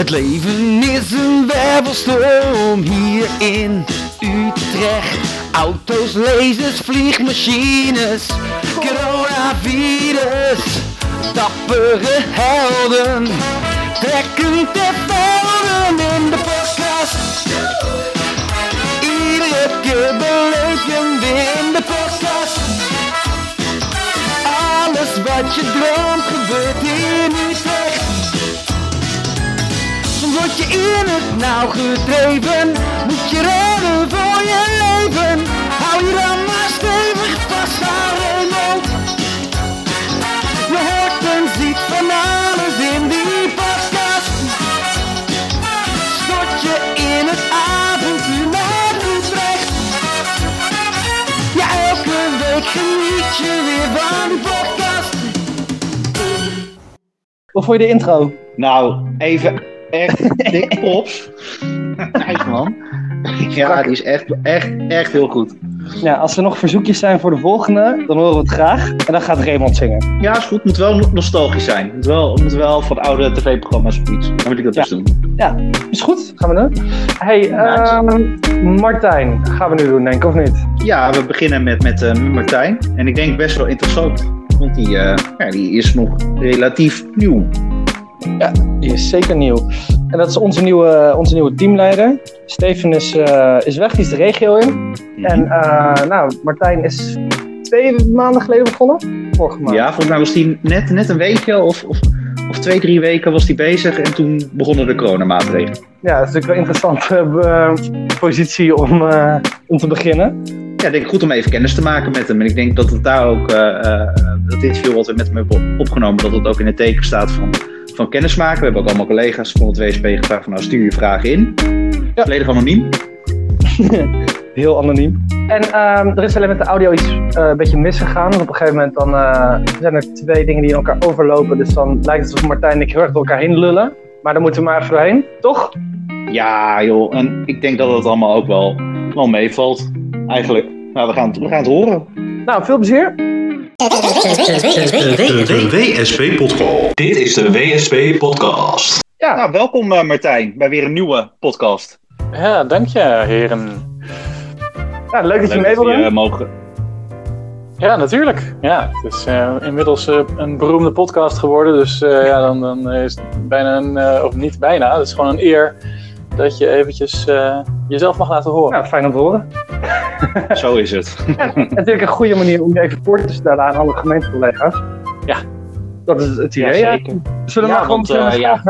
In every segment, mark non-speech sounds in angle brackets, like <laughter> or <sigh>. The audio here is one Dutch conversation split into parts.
Het leven is een wervelstorm hier in Utrecht. Auto's, lasers, vliegmachines, coronavirus. Dappere helden trekken ter velden in de podcast. Iedere keer beleef weer in de podcast. Alles wat je droomt gebeurt in Utrecht. Soms word je in het nauw gedreven, moet je rennen voor je leven. Hou je dan maar stevig vast aan Raymond. Je hoort en ziet van alles in die podcast. Stort je in het avontuur naar Utrecht. Ja, elke week geniet je weer van die podcast. Hoe vond je de intro? Nou, even echt dik <laughs> props. Nice man. <laughs> Ja, die is echt, echt, echt heel goed. Ja, als er nog verzoekjes zijn voor de volgende, dan horen we het graag. En dan gaat Raymond zingen. Ja, is goed. Moet wel no- nostalgisch zijn. Moet wel, moet wel van oude tv-programma's of iets. Dan wil ik dat Ja. dus doen. Ja, is goed. Gaan we doen. Hey, ehm, Martijn, gaan we nu doen, denk ik, of niet? Ja, we beginnen met, met eh, Martijn. En ik denk best wel interessant. Want die, eh, ja, die is nog relatief nieuw. Die is zeker nieuw. En dat is onze nieuwe, onze nieuwe teamleider. Steven is, eh, is weg, die is de regio in. En eh, nou, Martijn is twee maanden geleden begonnen. Vorige maand. Ja, volgens mij was die net, net een weekje of, of, of twee, drie weken was die bezig. En toen begonnen de coronamaatregelen. Ja, dat is natuurlijk wel een interessante eh, positie om, om te beginnen. Ja, ik denk goed om even kennis te maken met hem. En ik denk dat het daar ook, eh, eh, dat dit interview wat we met hem hebben opgenomen, dat het ook in het teken staat van, van kennis maken. We hebben ook allemaal collega's van het WSP gevraagd van nou stuur je vragen in. Ja. Volledig anoniem. <laughs> Heel anoniem. En ehm, er is alleen met de audio iets eh, een beetje misgegaan. Want op een gegeven moment dan, eh, zijn er twee dingen die in elkaar overlopen. Dus dan lijkt het alsof Martijn en ik heel erg door elkaar heen lullen. Maar dan moeten we maar even doorheen, toch? Ja joh, en ik denk dat het allemaal ook wel, wel meevalt. Eigenlijk. Nou, we gaan, het- we gaan het horen. Nou, veel plezier. De WSP-podcast. Dit is de WSP-podcast. Ja, Nou, welkom eh, Martijn bij weer een nieuwe podcast. Ja, dank je, heren. ja leuk dat je mee dat wil we doen. je mogen. Ja, natuurlijk. Ja, het is eh, inmiddels eh, een beroemde podcast geworden. Dus eh, ja, dan, dan is het bijna een, eh, of niet bijna, het is gewoon een eer dat je eventjes eh, jezelf mag laten horen. Nou, fijn om te horen. Zo is het. <laughs> Natuurlijk een goede manier om je even voor te stellen aan alle gemeentecollega's. Ja. Dat is het idee. Ja, zeker. Zullen we Ja, maar gewoon beginnen eh, ja.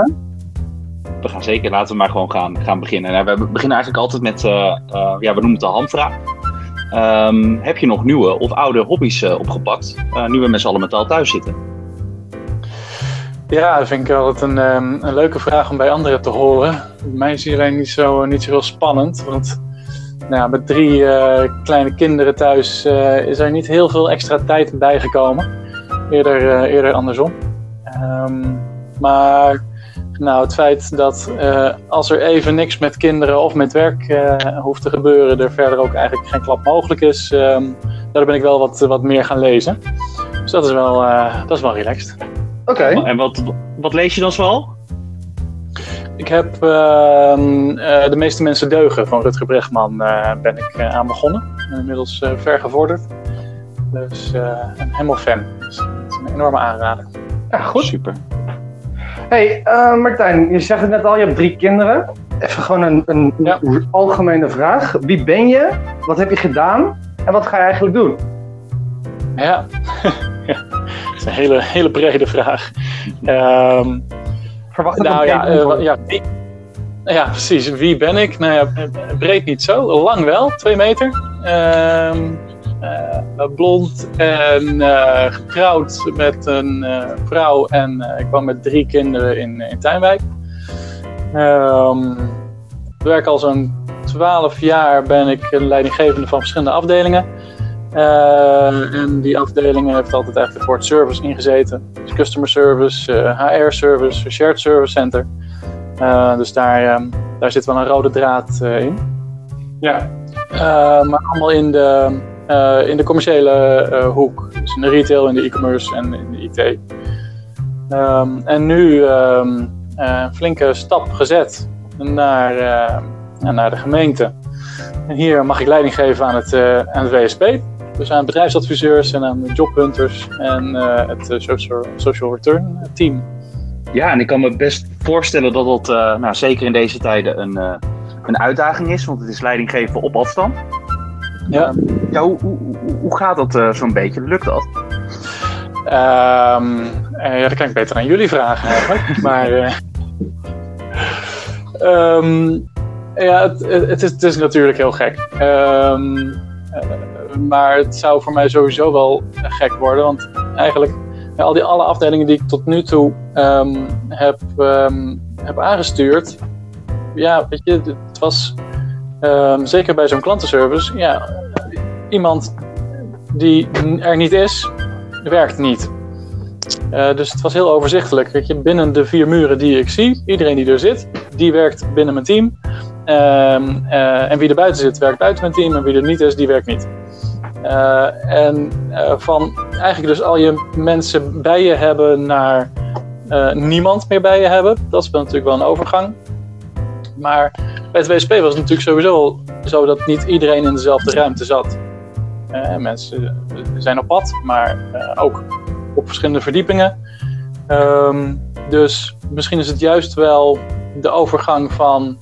We gaan zeker, laten we maar gewoon gaan, gaan beginnen. Nou, we beginnen eigenlijk altijd met, eh, ja, we noemen het de handvraag. Ehm, heb je nog nieuwe of oude hobby's eh, opgepakt, eh, nu we met z'n allen mentaal thuis zitten? Ja, dat vind ik altijd een, ehm, een leuke vraag om bij anderen te horen. Bij mij is die alleen niet zo, niet zo heel spannend. Want nou, ja, met drie eh, kleine kinderen thuis eh, is er niet heel veel extra tijd bijgekomen. Eerder, eh, eerder andersom. Ehm, maar nou, het feit dat eh, als er even niks met kinderen of met werk eh, hoeft te gebeuren, er verder ook eigenlijk geen klap mogelijk is, ehm, daar ben ik wel wat, wat meer gaan lezen. Dus dat is wel, eh, dat is wel relaxed. Oké. En wat, wat lees je dan zoal? Ik heb ehm, eh, De meeste mensen deugen van Rutger Bregman eh, ben ik eh, aan begonnen. Inmiddels eh, ver gevorderd. Dus eh, een helemaal fan. Dus het is een enorme aanrader. Ja, goed. Super. Hey, eh, Martijn, je zegt het net al, je hebt drie kinderen. Even gewoon een, een Ja. algemene vraag. Wie ben je? Wat heb je gedaan? En wat ga je eigenlijk doen? Ja, <laughs> Ja, dat is een hele, hele brede vraag. Ehm, Verwacht nou ja, antwoord. ja, wie- ja, precies. Wie ben ik? Nou ja, eh, breed niet zo. Lang wel, twee meter. Ehm, eh, blond en eh, getrouwd met een vrouw. En ik woon met drie kinderen in, in Tuinwijk. Ehm, ik werk al zo'n twaalf jaar ben ik leidinggevende van verschillende afdelingen. Eh, en die afdeling heeft altijd eigenlijk het woord service ingezeten. Dus customer service, eh, HR service, shared service center. Eh, dus daar, ehm, daar zit wel een rode draad eh, in. Ja. Eh, maar allemaal in de, eh, in de commerciële eh, hoek. Dus in de retail, in de e-commerce en in de IT. Ehm, en nu ehm, eh, een flinke stap gezet naar, eh, naar de gemeente. En hier mag ik leiding geven aan het, eh, aan het WSP. Dus aan bedrijfsadviseurs en aan de jobhunters en eh, het eh, social, social return team. Ja, en ik kan me best voorstellen dat dat eh, nou, zeker in deze tijden een, een uitdaging is, want het is leiding geven op afstand. Ja. Ja, hoe, hoe, gaat dat zo'n beetje? Lukt dat? Ehm, eh, ja, dat kan ik beter aan jullie vragen eigenlijk. <laughs> maar eh, ehm, ja, het, het, is, het is natuurlijk heel gek. Ehm, eh, maar het zou voor mij sowieso wel gek worden. Want eigenlijk ja, al die alle afdelingen die ik tot nu toe ehm, heb, ehm, heb aangestuurd. Ja, weet je, het was ehm, zeker bij zo'n klantenservice. Ja, iemand die er niet is, werkt niet. Eh, dus het was heel overzichtelijk. Weet je, binnen de vier muren die ik zie, iedereen die er zit, die werkt binnen mijn team. Ehm, eh, en wie er buiten zit, werkt buiten mijn team. En wie er niet is, die werkt niet. Eh, en eh, van eigenlijk dus al je mensen bij je hebben naar niemand meer bij je hebben. Dat is wel natuurlijk wel een overgang. Maar bij het WSP was het natuurlijk sowieso zo dat niet iedereen in dezelfde ruimte zat. Mensen zijn op pad, maar ook op verschillende verdiepingen. Ehm, dus misschien is het juist wel de overgang van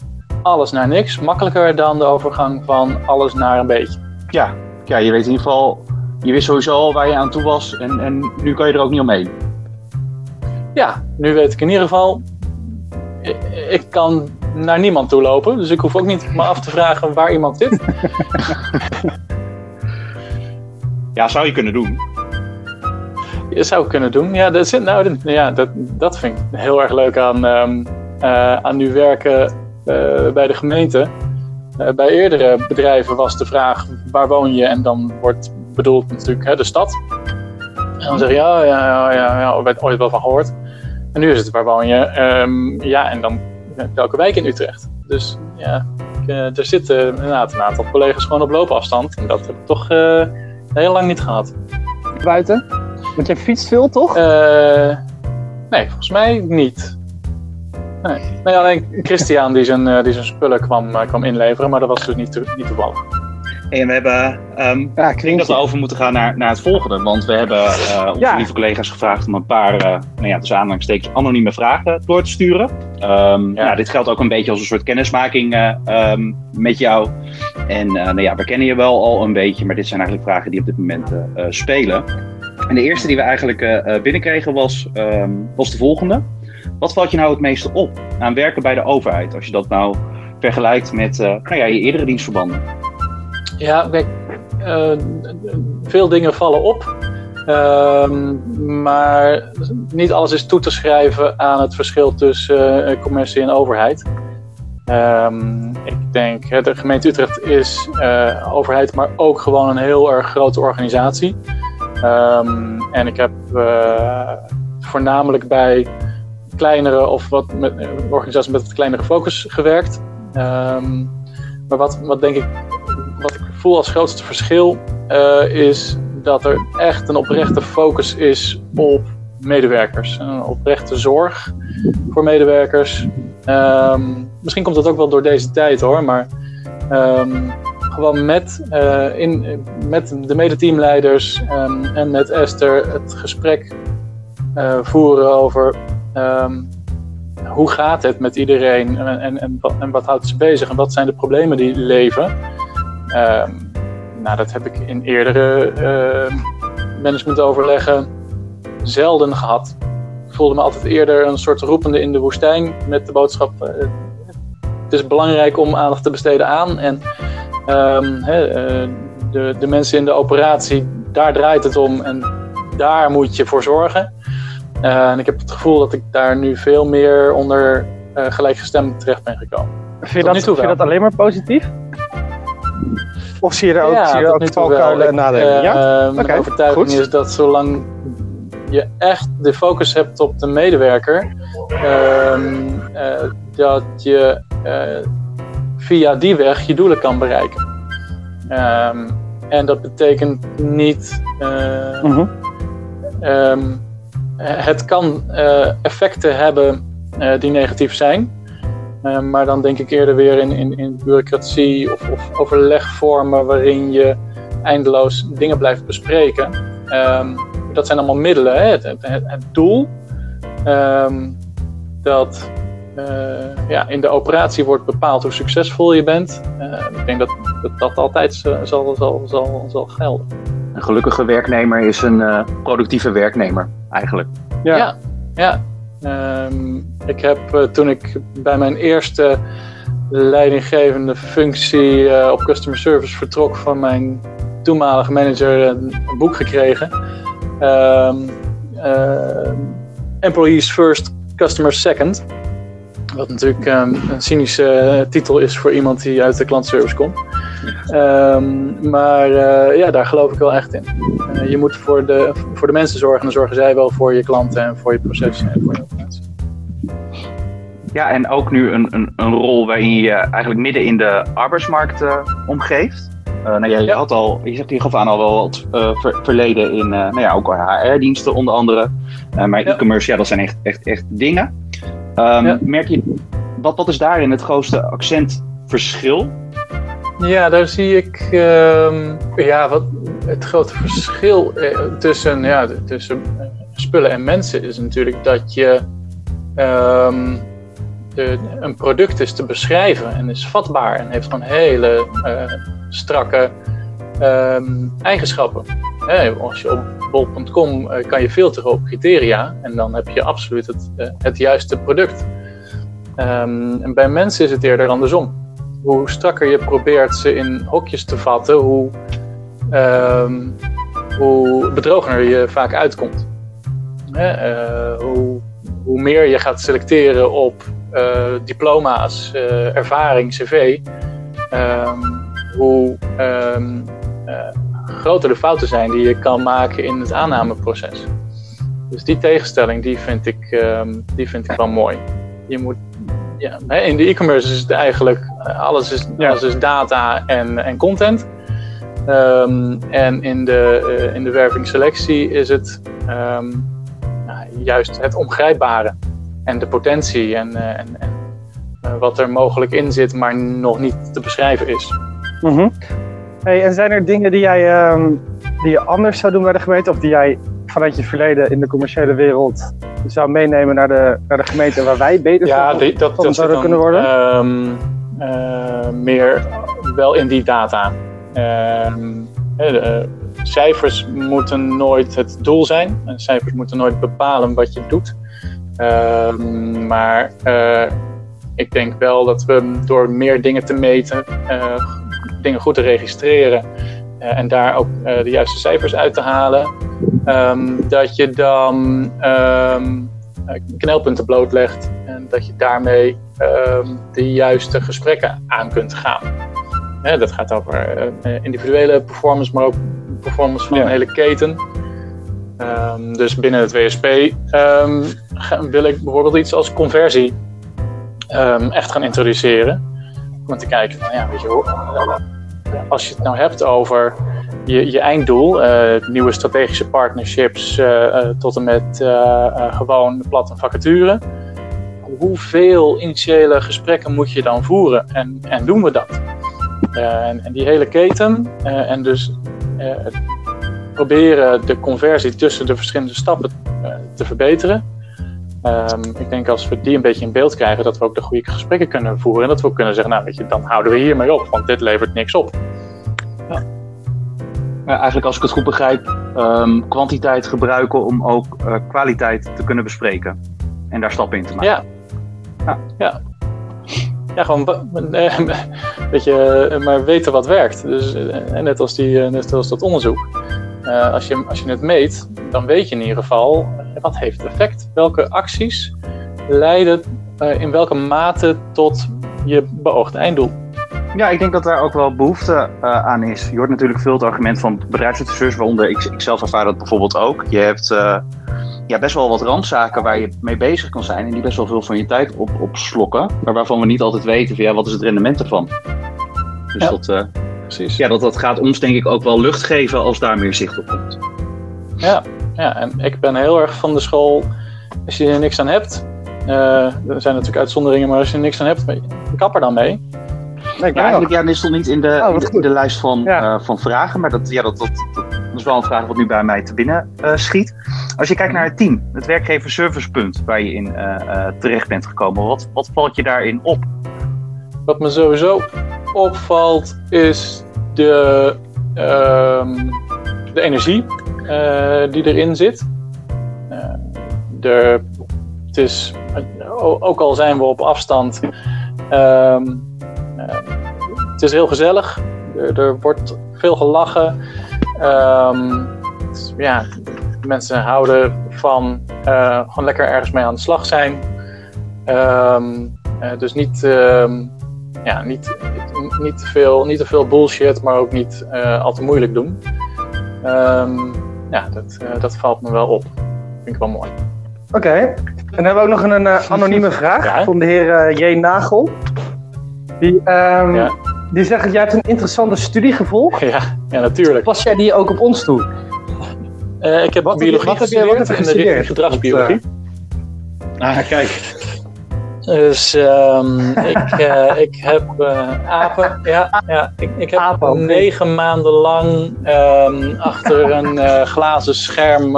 alles naar niks makkelijker dan de overgang van alles naar een beetje. Ja, ja je weet in ieder geval, je wist sowieso al waar je aan toe was en, en nu kan je er ook niet omheen. Ja, nu weet ik in ieder geval, ik, ik kan naar niemand toe lopen, dus ik hoef ook niet me af te vragen waar iemand zit. <laughs> Ja, zou je kunnen doen. Je zou kunnen doen. Ja, dat, zit, nou, ja, dat, dat vind ik heel erg leuk aan, ehm, eh, aan nu werken bij de gemeente. Eh, bij eerdere bedrijven was de vraag waar woon je? En dan wordt bedoeld natuurlijk hè, de stad. En dan zeg je ja, ja, ja, ja, ooit, wel van gehoord. En nu is het waar woon je? Ehm, ja, en dan eh, welke wijk in Utrecht? Dus ja, ik, eh, er zitten inderdaad een aantal collega's gewoon op loopafstand. En dat heb ik toch eh, heel lang niet gehad. Buiten? Want jij fietst veel, toch? Eh, nee, volgens mij niet. Nee, nee alleen Christian die zijn, eh, die zijn spullen kwam, eh, kwam inleveren, maar dat was dus niet, niet toevallig. En we hebben, ehm, ja, ik denk dat we over moeten gaan naar, naar het volgende. Want we hebben eh, onze Ja. lieve collega's gevraagd om een paar, eh nou ja, tussen aanhalingstekens, anonieme vragen door te sturen. Ehm, Ja. ja. dit geldt ook een beetje als een soort kennismaking eh, ehm, met jou. En eh, nou ja, we kennen je wel al een beetje, maar dit zijn eigenlijk vragen die op dit moment spelen. En de eerste die we eigenlijk binnenkregen was, ehm, was de volgende. Wat valt je nou het meeste op aan werken bij de overheid? Als je dat nou vergelijkt met eh, nou ja, je eerdere dienstverbanden. Ja, eh, veel dingen vallen op. Ehm, maar niet alles is toe te schrijven aan het verschil tussen eh, commercie en overheid. Ehm, ik denk, de gemeente Utrecht is overheid, maar ook gewoon een heel erg grote organisatie. Ehm, en ik heb voornamelijk bij kleinere of wat met, eh, organisaties met wat kleinere focus gewerkt. Ehm, maar wat, wat denk ik wat ik voel als grootste verschil eh, is dat er echt een oprechte focus is op medewerkers. Een oprechte zorg voor medewerkers. Ehm, misschien komt dat ook wel door deze tijd hoor, maar ehm, gewoon met, eh, in, met de medeteamleiders ehm, en met Esther het gesprek voeren over ehm, hoe gaat het met iedereen en, en, wat- en wat houdt ze bezig en wat zijn de problemen die leven. Ehm, nou, dat heb ik in eerdere ehm, managementoverleggen zelden gehad. Ik voelde me altijd eerder een soort roepende in de woestijn met de boodschap: eh, het is belangrijk om aandacht te besteden aan. En eh, de, de mensen in de operatie, daar draait het om en daar moet je voor zorgen. Eh, en ik heb het gevoel dat ik daar nu veel meer onder eh, gelijkgestemd terecht ben gekomen. Vind je, dat, vind je dat alleen maar positief? Of zie je er ook, Ja, zie je er ook valkuilen wel. en nadelen? Ik, ja? eh, Mijn overtuiging goed. is dat zolang je echt de focus hebt op de medewerker, ehm, eh, dat je eh, via die weg je doelen kan bereiken. Ehm, en dat betekent niet. eh, Mhm. Ehm, het kan eh, effecten hebben eh, die negatief zijn. Eh, maar dan denk ik eerder weer in, in, in bureaucratie of, of overlegvormen waarin je eindeloos dingen blijft bespreken. Ehm, dat zijn allemaal middelen. Hè? Het, doel ehm, dat ja, in de operatie wordt bepaald hoe succesvol je bent. Uh, ik denk dat dat, dat altijd zal, zal, zal, zal gelden. Een gelukkige werknemer is een uh, productieve werknemer, eigenlijk. Ja, ja. ja. Um, ik heb toen ik bij mijn eerste leidinggevende functie op customer service vertrok van mijn toenmalige manager een, boek gekregen. Um, Employees First, Customers Second. Wat natuurlijk um, een cynische titel is voor iemand die uit de klantservice komt. Um, maar uh, ja, daar geloof ik wel echt in. Uh, je moet voor de, voor de mensen zorgen, dan zorgen zij wel voor je klanten en voor je processen en voor je operatie. Ja, en ook nu een, een, een rol waarin je eigenlijk midden in de arbeidsmarkt uh, omgeeft. nou ja, je, ja. had al, je zegt, je gaf aan al wel wat ver, verleden in nou ja, ook HR-diensten onder andere. maar ja. e-commerce, ja, dat zijn echt, echt, echt dingen. Um, ja. Merk je, wat, wat is daarin het grootste accentverschil? Ja, daar zie ik um, ja, wat, het grote verschil eh, tussen, ja, tussen spullen en mensen is natuurlijk dat je um, de, een product is te beschrijven en is vatbaar en heeft gewoon hele uh, strakke eigenschappen. Hey, als je op bol.com uh, kan je filteren op criteria en dan heb je absoluut het, uh, het juiste product. Um, en bij mensen is het eerder andersom. Hoe strakker je probeert ze in hokjes te vatten, hoe, um, hoe bedrogener je vaak uitkomt. Uh, hoe, hoe meer je gaat selecteren op diploma's, ervaring, cv, um, hoe groter de fouten zijn die je kan maken in het aannameproces. Dus die tegenstelling, die vind ik, um, die vind ik wel mooi. Je moet, ja, in de e-commerce is het eigenlijk, eh, alles is, alles is data en, en content. Um, en in de, uh, in de werving selectie is het um, nou, juist het ongrijpbare en de potentie en, uh, en, en wat er mogelijk in zit, maar nog niet te beschrijven is. Mm -hmm. Hey, en zijn er dingen die jij um, die je anders zou doen bij de gemeente? Of die jij vanuit je verleden in de commerciële wereld zou meenemen naar de, naar de gemeente waar wij beter ja, van, die, dat, van dat zouden dan, kunnen worden? Um, uh, meer wel in die data. Um, uh, cijfers moeten nooit het doel zijn. Cijfers moeten nooit bepalen wat je doet. Maar uh, ik denk wel dat we door meer dingen te meten, dingen goed te registreren uh, en daar ook uh, de juiste cijfers uit te halen, um, dat je dan um, knelpunten blootlegt en dat je daarmee um, de juiste gesprekken aan kunt gaan. Dat gaat over individuele performance, maar ook performance van ja. een hele keten. dus binnen het WSP wil ik bijvoorbeeld iets als conversie echt gaan introduceren. Om te kijken van ja, weet je, als je het nou hebt over je, je einddoel, uh, nieuwe strategische partnerships uh, tot en met gewoon plat een vacature. Hoeveel initiële gesprekken moet je dan voeren en, en doen we dat? En, die hele keten en dus proberen de conversie tussen de verschillende stappen te verbeteren. Um, ik denk als we die een beetje in beeld krijgen, dat we ook de goede gesprekken kunnen voeren. En dat we ook kunnen zeggen, nou weet je, dan houden we hiermee op, want dit levert niks op. Ja. Ja, eigenlijk als ik het goed begrijp, um, kwantiteit gebruiken om ook uh, kwaliteit te kunnen bespreken. En daar stappen in te maken. Ja. Ja. ja. ja gewoon <laughs> weet je, maar weten wat werkt. Dus, net, als die, net als dat onderzoek. Uh, als, je, als je het meet, dan weet je in ieder geval wat heeft effect. Welke acties leiden uh, in welke mate tot je beoogde einddoel. Ja, ik denk dat daar ook wel behoefte uh, aan is. Je hoort natuurlijk veel het argument van bedrijfsadviseurs, waaronder ik, ik zelf ervaar dat bijvoorbeeld ook. Je hebt ja, best wel wat randzaken waar je mee bezig kan zijn en die best wel veel van je tijd op, opslokken, maar waarvan we niet altijd weten van ja, wat is het rendement ervan. Dus ja. dat, Precies. Ja, dat, dat gaat ons denk ik ook wel lucht geven als daar meer zicht op komt. Ja, ja, en ik ben heel erg van de school, als je er niks aan hebt, Eh, er zijn natuurlijk uitzonderingen, maar als je er niks aan hebt, kap er dan mee. Nee, ja, eigenlijk, ja, dit stond niet in de, Oh, in de, goed. in de lijst van, Ja. eh, van vragen, maar dat, ja, dat, dat, dat, is wel een vraag wat nu bij mij te binnen eh, schiet. Als je kijkt naar het team, het werkgever servicepunt waar je in eh, eh, terecht bent gekomen, wat, wat valt je daarin op? Wat me sowieso opvalt is de, ehm, de energie eh, die erin zit. Eh, er, het is, ook al zijn we op afstand, ehm, eh, het is heel gezellig. Er, er wordt veel gelachen. Ehm, ja, mensen houden van gewoon lekker ergens mee aan de slag zijn. Dus niet, ja, niet, niet, niet, te veel, niet te veel bullshit, maar ook niet eh, al te moeilijk doen. Ehm, ja, dat, eh, dat valt me wel op. Vind ik wel mooi. Oké. En dan hebben we ook nog een eh, anonieme <laughs> vraag Ja. van de heer J. Nagel. Die, ehm, Ja. die zegt, jij hebt een interessante studie gevolgd. <laughs> Ja, ja natuurlijk. Pas jij die ook op ons toe? Eh, ik heb Wat heb je- biologie wat heb je- wat heb je en de gestudeerd? gedragsbiologie. Ah, kijk. Dus ehm, <laughs> ik, eh, ik heb eh, apen, ja, ja ik, ik heb Apen, negen maanden lang ehm, achter een eh, glazen scherm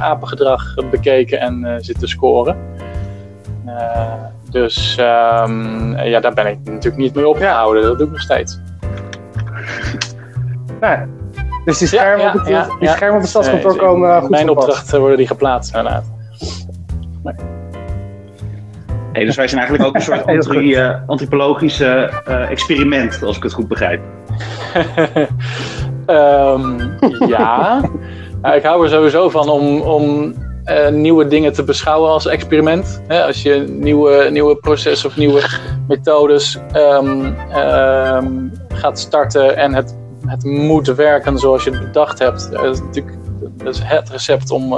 apengedrag bekeken en zitten scoren. Dus ehm, ja, daar ben ik natuurlijk niet mee opgehouden, dat doe ik nog steeds. Nee. Dus die Ja, schermen ja, op het, ja, die ja. schermen op het stadskantoor Nee, komen goed Mijn opdracht worden die geplaatst inderdaad. Hey, dus wij zijn eigenlijk ook een soort <laughs> antri, eh, antropologische eh, experiment, als ik het goed begrijp. <laughs> Ehm, ja. Nou, ik hou er sowieso van om, om eh, nieuwe dingen te beschouwen als experiment. Als je nieuwe, nieuwe processen of nieuwe methodes ehm, ehm, gaat starten en het, het moet werken zoals je het bedacht hebt. Dat is natuurlijk dat is het recept om,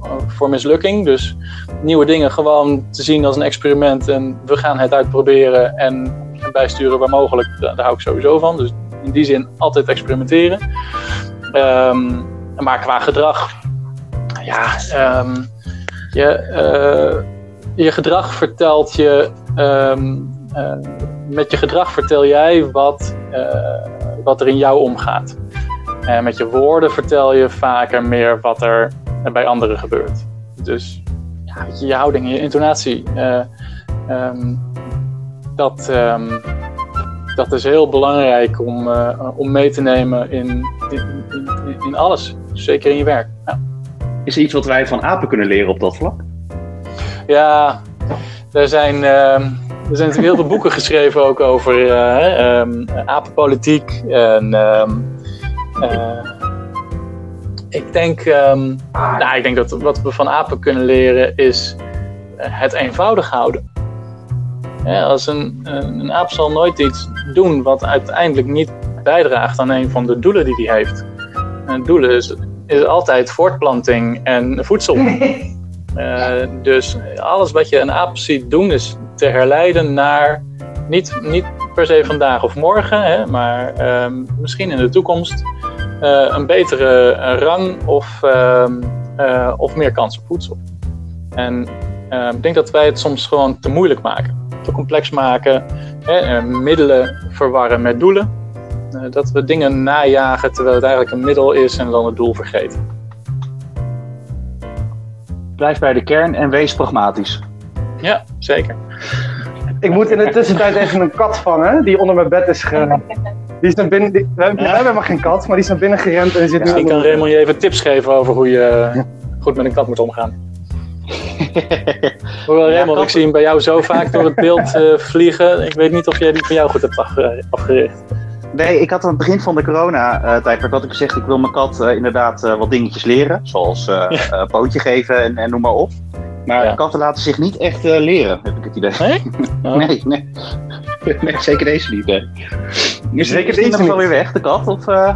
voor- voor mislukking. Dus nieuwe dingen gewoon te zien als een experiment en we gaan het uitproberen en bijsturen waar mogelijk. Daar, hou ik sowieso van. Dus in die zin altijd experimenteren. Ehm, maar qua gedrag, ja, ehm, je, eh, je gedrag vertelt je, ehm, eh, met je gedrag vertel jij wat, eh, wat er in jou omgaat. En met je woorden vertel je vaker meer wat er bij anderen gebeurt. Dus ja, weet je, je houding, je intonatie, eh, ehm, dat, ehm, dat is heel belangrijk om, eh, om mee te nemen in, in, in, in alles. Zeker in je werk. Ja. Is er iets wat wij van apen kunnen leren op dat vlak? Ja, er zijn, ehm, er zijn natuurlijk heel veel boeken geschreven ook over eh, apenpolitiek. En, ik, denk, nou, ik denk dat wat we van apen kunnen leren is eh, het eenvoudig houden. Ja, als een, een, aap zal nooit iets doen wat uiteindelijk niet bijdraagt aan een van de doelen die hij heeft. En het doel is, is altijd voortplanting en voedsel. <laughs> Eh, dus alles wat je een aap ziet doen is te herleiden naar niet, niet per se vandaag of morgen, hè, maar ehm, misschien in de toekomst een betere eh, rang of, ehm, eh, of meer kans op voedsel. En ehm, ik denk dat wij het soms gewoon te moeilijk maken, te complex maken, hè, eh, middelen verwarren met doelen. Eh, dat we dingen najagen terwijl het eigenlijk een middel is en dan het doel vergeten. Blijf bij de kern en wees pragmatisch. Ja, zeker. Ik moet in de tussentijd even een kat vangen die onder mijn bed is ge... <laughs> Die is naar binnen, die- we, hebben, we hebben helemaal geen kat, maar die is naar binnen gerend en die zit nu Misschien kan Raymond je even tips geven over hoe je eh, goed met een kat moet omgaan. <laughs> Hoewel Raymond, ik zie hem bij jou zo <laughs> vaak door het beeld eh, vliegen. Ik weet niet of jij die van jou goed hebt afge- afgericht. Nee, ik had aan het begin van de corona-tijdperk had ik gezegd, ik wil mijn kat eh, inderdaad eh, wat dingetjes leren. Zoals eh eh, pootje geven en, en noem maar op. Maar Ja. katten laten zich niet echt eh, leren, heb ik het idee. Nee? <laughs> Oh. Nee, nee. <laughs> nee zeker deze niet. Nee. Is, Zeker deze nog wel weer weg, de kat? Of, eh?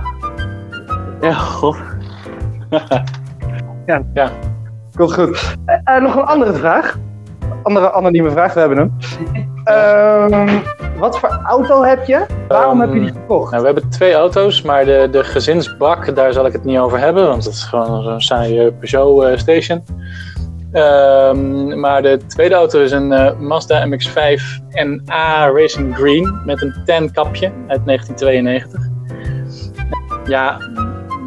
Ja, god. Komt goed. Eh, nog een andere vraag. Andere anonieme vraag, we hebben hem. Ehm, wat voor auto heb je? Waarom Ehm, heb je die gekocht? Nou, we hebben twee auto's, maar de, de gezinsbak, daar zal ik het niet over hebben. Want dat is gewoon zo'n saaie Peugeot station. Ehm, maar de tweede auto is een eh, Mazda MX-5 NA Racing Green met een tan kapje uit 1992. Ja,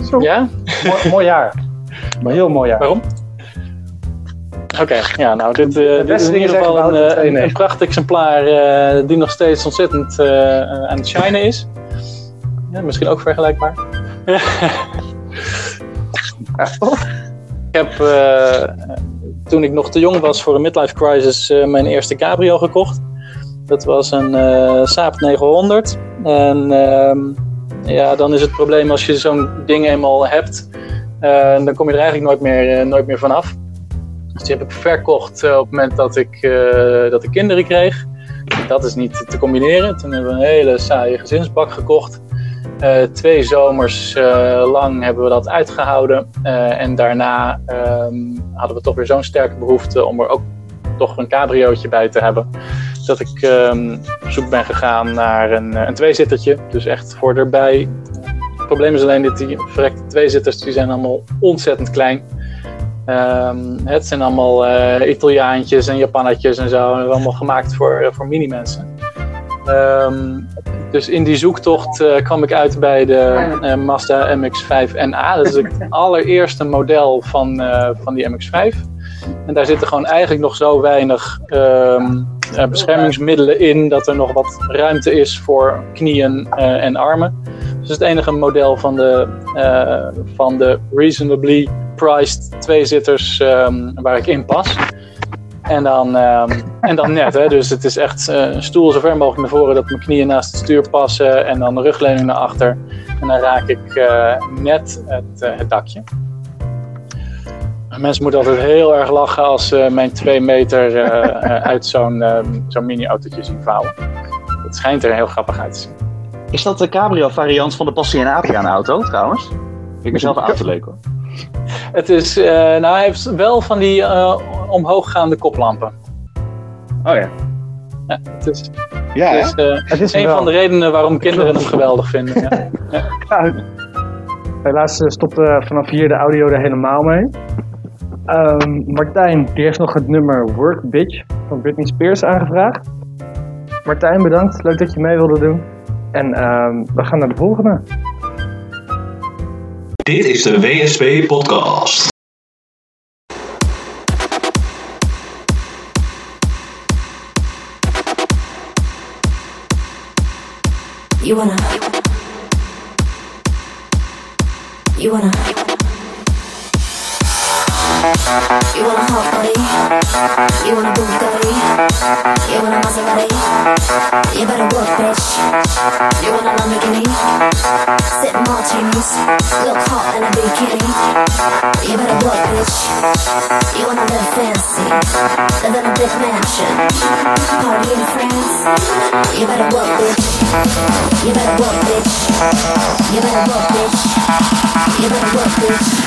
Zo. ja? Mooi, mooi jaar. <laughs> Maar heel mooi jaar. Waarom? Oké, ja, nou, dit, eh, dit is in ieder geval een, eh, een, 92. een prachtig exemplaar die nog steeds ontzettend aan het shinen is. Ja, misschien ook vergelijkbaar. ik heb toen ik nog te jong was voor een midlife crisis eh, mijn eerste cabrio gekocht. Dat was een eh Saab 900. En ehm, ja, dan is het probleem als je zo'n ding eenmaal hebt, eh, dan kom je er eigenlijk nooit meer, nooit meer vanaf. Dus die heb ik verkocht op het moment dat ik, dat ik kinderen kreeg. Dat is niet te combineren. Toen hebben we een hele saaie gezinsbak gekocht. Eh, twee zomers eh, lang hebben we dat uitgehouden. Eh, en daarna ehm, hadden we toch weer zo'n sterke behoefte om er ook toch een cabriootje bij te hebben. Dat ik ehm, op zoek ben gegaan naar een, een tweezittertje. Dus echt voor erbij. Het probleem is alleen dat die verrekte tweezitters die zijn allemaal ontzettend klein. Ehm, het zijn allemaal Italiaantjes en Japannetjes en zo. Allemaal gemaakt voor, voor mini-mensen. Dus in die zoektocht eh, kwam ik uit bij de eh, Mazda MX-5 NA. Dat is het <laughs> allereerste model van, eh, van die MX-5. En daar zitten gewoon eigenlijk nog zo weinig ehm, eh, beschermingsmiddelen in... dat er nog wat ruimte is voor knieën en armen. Dus het enige model van de, van de reasonably priced tweezitters ehm waar ik in pas. En dan, ehm, en dan net, hè? dus het is echt eh, een stoel zo ver mogelijk naar voren dat mijn knieën naast het stuur passen en dan de rugleuning naar achter. En dan raak ik eh, net het, eh, het dakje. Mensen moeten altijd heel erg lachen als ze mijn twee meter uit zo'n ehm, zo'n mini-autootje zien vouwen. Het schijnt er heel grappig uit te zien. Is dat de cabrio variant van de Passie en Adriaan auto trouwens? Ik ben zelf een autoleuk hoor. Het is, eh, nou, hij heeft wel van die eh, omhooggaande koplampen. Oh ja. Ja, het is, Ja, het is eh, Het is een wel. van de redenen waarom kinderen hem geweldig vinden. Ja. Ja, <laughs> helaas eh, stopte vanaf hier de audio er helemaal mee. Ehm, Martijn, die heeft nog het nummer Work Bitch van Britney Spears aangevraagd. Martijn, bedankt. Leuk dat je mee wilde doen. En ehm, we gaan naar de volgende. Dit is de WSP Podcast. You wanna. You wanna. You want a hot body? You want a Bugatti? You want a Maserati? You better work, bitch. You want a Lamborghini? Sip martinis, look hot in a bikini. You better work, bitch. You wanna live fancy, live in a big mansion, party in France. You better work, bitch. You better work, bitch. You better work, bitch. You better work, bitch.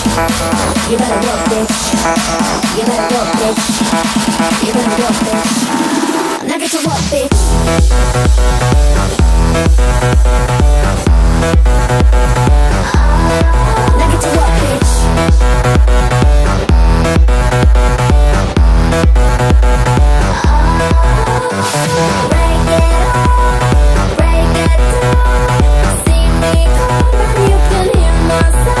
You better go, bitch. You better go, bitch. You better go, bitch. Now get to work, bitch. Now get to work, bitch. Break it up, break it down. See me come and you can hear my sound.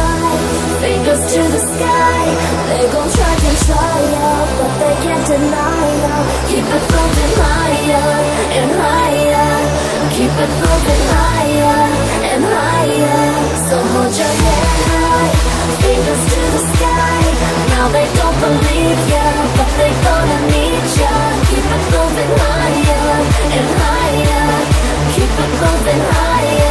fingers to the sky. They gon' try to try ya, but they can't deny ya. Keep it floating higher and higher. Keep it floating higher and higher. So hold your head high, fingers to the sky. Now they don't believe ya, but they gonna need ya. Keep it moving higher and higher. Keep it moving higher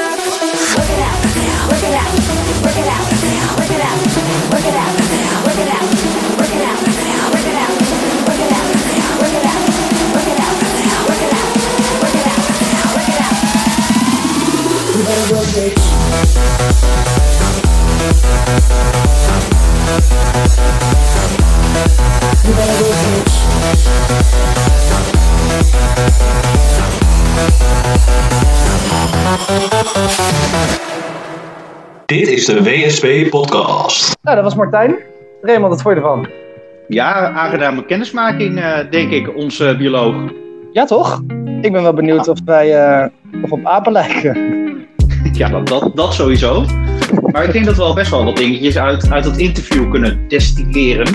is de WSP Podcast. Nou, dat was Martijn. Raymond, wat vond je ervan? Ja, aangename kennismaking, eh, denk ik, onze bioloog. Ja, toch? Ik ben wel benieuwd of wij eh, of op apen lijken. <laughs> Ja, dat, dat, dat sowieso. Maar ik denk dat we al best wel wat dingetjes uit, uit dat interview kunnen destilleren.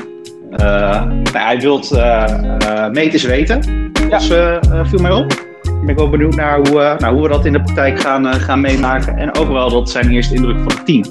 Eh, nou, hij wil uh, meters weten. Dat eh, eh, viel mij op. Ik ben wel benieuwd naar hoe, eh, nou, hoe we dat in de praktijk gaan, eh, gaan meemaken. En ook wel dat zijn eerste indruk van het team.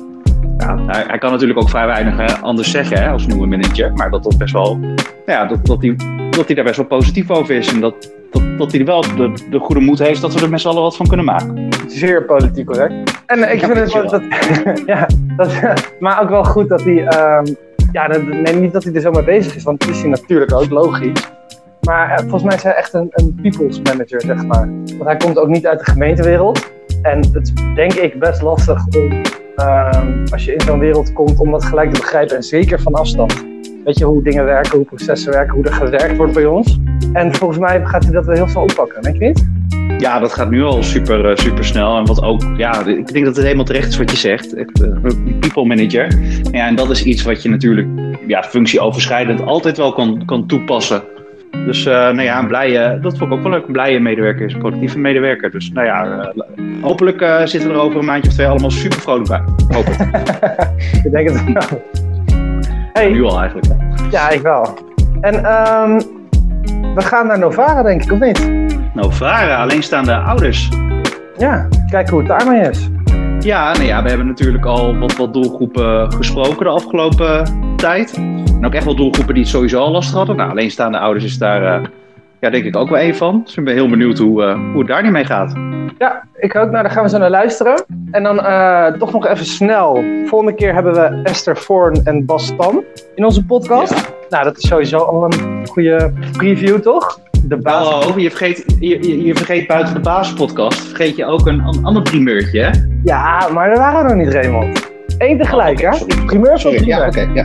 Ja, hij, kan natuurlijk ook vrij weinig eh, anders zeggen hè, als nieuwe manager. Maar dat dat best wel, ja, dat, dat, hij, dat hij daar best wel positief over is. En dat, dat, dat hij wel de, de goede moed heeft dat we er met z'n allen wat van kunnen maken. Zeer politiek correct. En ik vind het wel, dat, <laughs> ja, dat, <laughs> maar ook wel goed dat hij, ehm, ja, dat, nee, niet dat hij er zo mee bezig is, want dat is hij natuurlijk ook, logisch. Maar eh, volgens mij is hij echt een, een people's manager, zeg maar. Want hij komt ook niet uit de gemeentewereld. En het is denk ik best lastig om, ehm, als je in zo'n wereld komt, om dat gelijk te begrijpen. En zeker van afstand. Weet je hoe dingen werken, hoe processen werken, hoe er gewerkt wordt bij ons. En volgens mij gaat hij dat wel heel snel oppakken, denk je niet? Ja, dat gaat nu al super, eh, super snel. En wat ook, ja, ik denk dat het helemaal terecht is wat je zegt. Eh, people manager. Ja, en dat is iets wat je natuurlijk ja, functieoverschrijdend altijd wel kan, kan toepassen. Dus eh, nou ja, een blije, dat vond ik ook wel leuk. Een blije medewerker is een productieve medewerker. Dus nou ja, eh, hopelijk eh, zitten we er over een maandje of twee allemaal super vrolijk bij. Het. <laughs> ik denk het wel. Hey, Nu al eigenlijk. hè. Ja, ik wel. En ehm, we gaan naar Novara, denk ik, of niet? Nou, Vara, alleenstaande ouders. Ja, kijken hoe het daarmee is. Ja, nou ja, we hebben natuurlijk al wat, wat doelgroepen gesproken de afgelopen tijd. En ook echt wel doelgroepen die het sowieso al lastig hadden. Nou, alleenstaande ouders is daar eh, ja, denk ik ook wel een van. Dus ik ben heel benieuwd hoe, eh, hoe het daar niet mee gaat. Ja, ik ook. Nou, daar gaan we zo naar luisteren. En dan eh, toch nog even snel. Volgende keer hebben we Esther Voorn en Bas Stam in onze podcast. Nou, dat is sowieso al een goede preview, toch? De baas. Oh, je vergeet, je, vergeet buiten de basispodcast, vergeet je ook een, een ander primeurtje, hè? Ja, maar daar waren we nog niet, Raymond. Eén tegelijk, hè? Primeur van primeur. ja, oké, ja.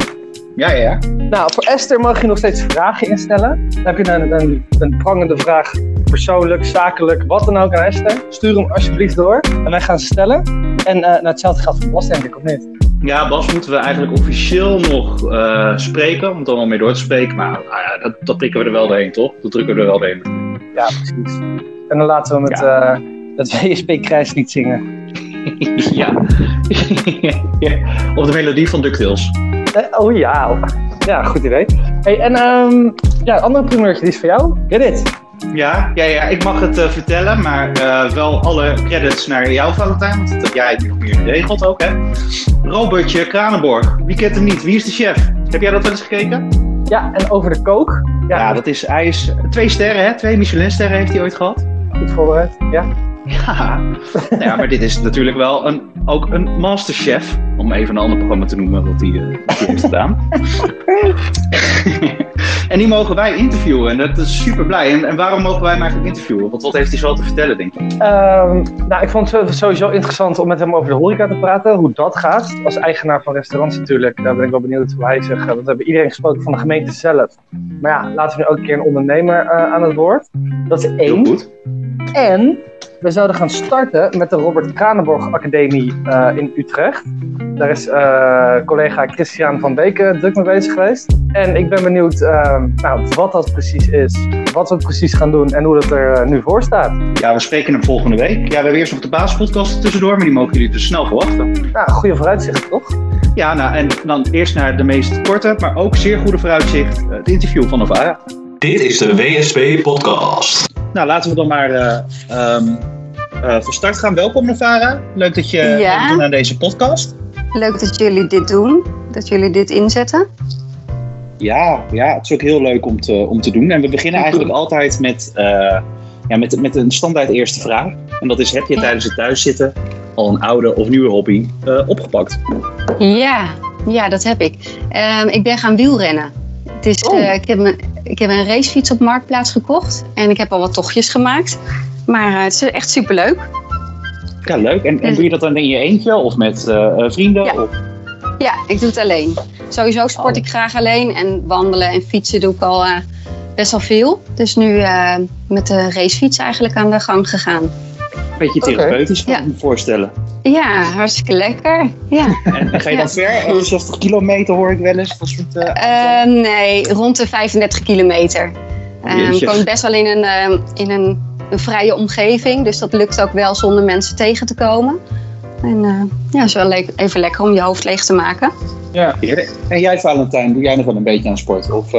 Ja, ja, ja. Nou, voor Esther mag je nog steeds vragen instellen. Dan heb je een, een, een prangende vraag, persoonlijk, zakelijk, wat dan ook aan Esther. Stuur hem alsjeblieft door en wij gaan ze stellen. En eh nou, hetzelfde geldt voor Bas, denk ik, of niet? Ja, Bas moeten we eigenlijk officieel nog eh, spreken, om het allemaal mee door te spreken. Maar nou dat, dat prikken we er wel doorheen, toch? Dat drukken we er wel doorheen. Ja, precies. En dan laten we met Ja. eh het <laughs> WSP-krijslied zingen. <laughs> ja. <laughs> Of de melodie van DuckTales. Eh, oh ja, ja, goed idee. Hey, en ehm ja, een andere primeurtje, die is voor jou. Get it. Ja, ja, ja, ik mag het eh, vertellen, maar eh, wel alle credits naar jou, Valentijn. Want dat heb jij nog meer geregeld ook, hè? Robertje Kranenborg. Wie kent hem niet? Wie is de chef? Heb jij dat wel eens gekeken? Ja, en over de kook. Ja, Ja, dat is, hij is twee sterren, hè? Twee Michelinsterren heeft hij ooit gehad. goed voorbereid. Ja. Ja, Nou ja maar dit is natuurlijk wel een, ook een masterchef. Om even een ander programma te noemen wat hij, eh, heeft gedaan. <laughs> en die mogen wij interviewen en dat is super blij. En, en waarom mogen wij hem eigenlijk interviewen? Want wat heeft hij zo te vertellen, denk ik? Ehm, nou, ik vond het sowieso interessant om met hem over de horeca te praten. Hoe dat gaat. Als eigenaar van restaurants natuurlijk. Daar ben ik wel benieuwd hoe hij zich... eh, Want we hebben iedereen gesproken van de gemeente zelf. Maar ja, laten we nu ook een keer een ondernemer eh, aan het woord. Dat is Heel één. goed. En we zouden gaan starten met de Robert Kranenborg Academie eh, in Utrecht. Daar is eh, collega Christian van Beken druk mee bezig geweest. En ik ben benieuwd eh, nou, wat dat precies is, wat we precies gaan doen en hoe dat er nu voor staat. Ja, we spreken hem volgende week. Ja, we hebben eerst nog de basispodcast tussendoor, maar die mogen jullie dus snel verwachten. Nou, goede vooruitzicht toch? Ja, nou, en dan eerst naar de meest korte, maar ook zeer goede vooruitzicht. Het interview van Novara. Dit is de WSP Podcast. Nou, laten we dan maar eh, ehm, eh, van start gaan. Welkom Novara. Leuk dat je Ja. naar deze podcast. Leuk dat jullie dit doen, dat jullie dit inzetten. Ja, ja, het is ook heel leuk om te, om te doen. En we beginnen eigenlijk altijd met, eh, ja, met, met een standaard eerste vraag. En dat is, heb je Ja. tijdens het thuiszitten al een oude of nieuwe hobby eh, opgepakt? Ja, ja dat heb ik. Ehm, ik ben gaan wielrennen. Het is, Oh. eh, ik, heb een, ik heb een racefiets op Marktplaats gekocht en ik heb al wat tochtjes gemaakt. Maar eh, het is echt superleuk. Ja, leuk. En, en doe je dat dan in je eentje of met eh, eh, vrienden? Ja. Of- Ja, ik doe het alleen. Sowieso sport ik graag alleen en wandelen en fietsen doe ik al eh, best wel veel. Dus nu eh, met de racefiets eigenlijk aan de gang gegaan. Een beetje therapeutisch, kan Ja. ik me voorstellen. Ja, hartstikke lekker. Ja. En ga je dan ver? Eh, 60 kilometer hoor ik wel eens. Dat soort, eh, Eh, nee, rond de 35 kilometer. Jeetje. ik woon best wel in, een, in een, een vrije omgeving, dus dat lukt ook wel zonder mensen tegen te komen. En eh, ja, het is wel le- even lekker om je hoofd leeg te maken. Ja. En jij Valentijn, doe jij nog wel een beetje aan sport? Of, <laughs> <laughs>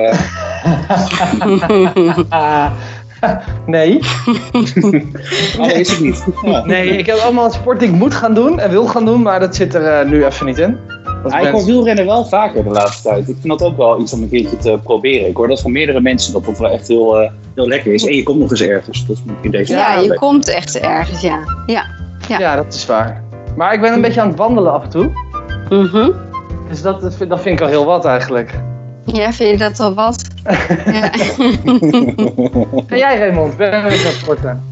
<laughs> nee. <laughs> oh, is het niet? Ja. <laughs> nee, ik heb allemaal sport die ik moet gaan doen en wil gaan doen, maar dat zit er eh, nu even niet in. Dat Ja, ik hoor wielrennen wel vaker de laatste tijd. Ik vind dat ook wel iets om een keertje te proberen. Ik hoor dat van meerdere mensen dat dat wel echt heel, eh, heel lekker is. En je komt nog eens ergens. Dat is in deze ja, je komt echt ergens, ja. Ja, ja. Ja, dat is waar. Maar ik ben een beetje aan het wandelen af en toe. Mhm. Dus dat, dat vind dat vind ik al heel wat eigenlijk. Ja vind je dat al wat? ja. <laughs> En jij Raymond, ben je een beetje aan het sporten?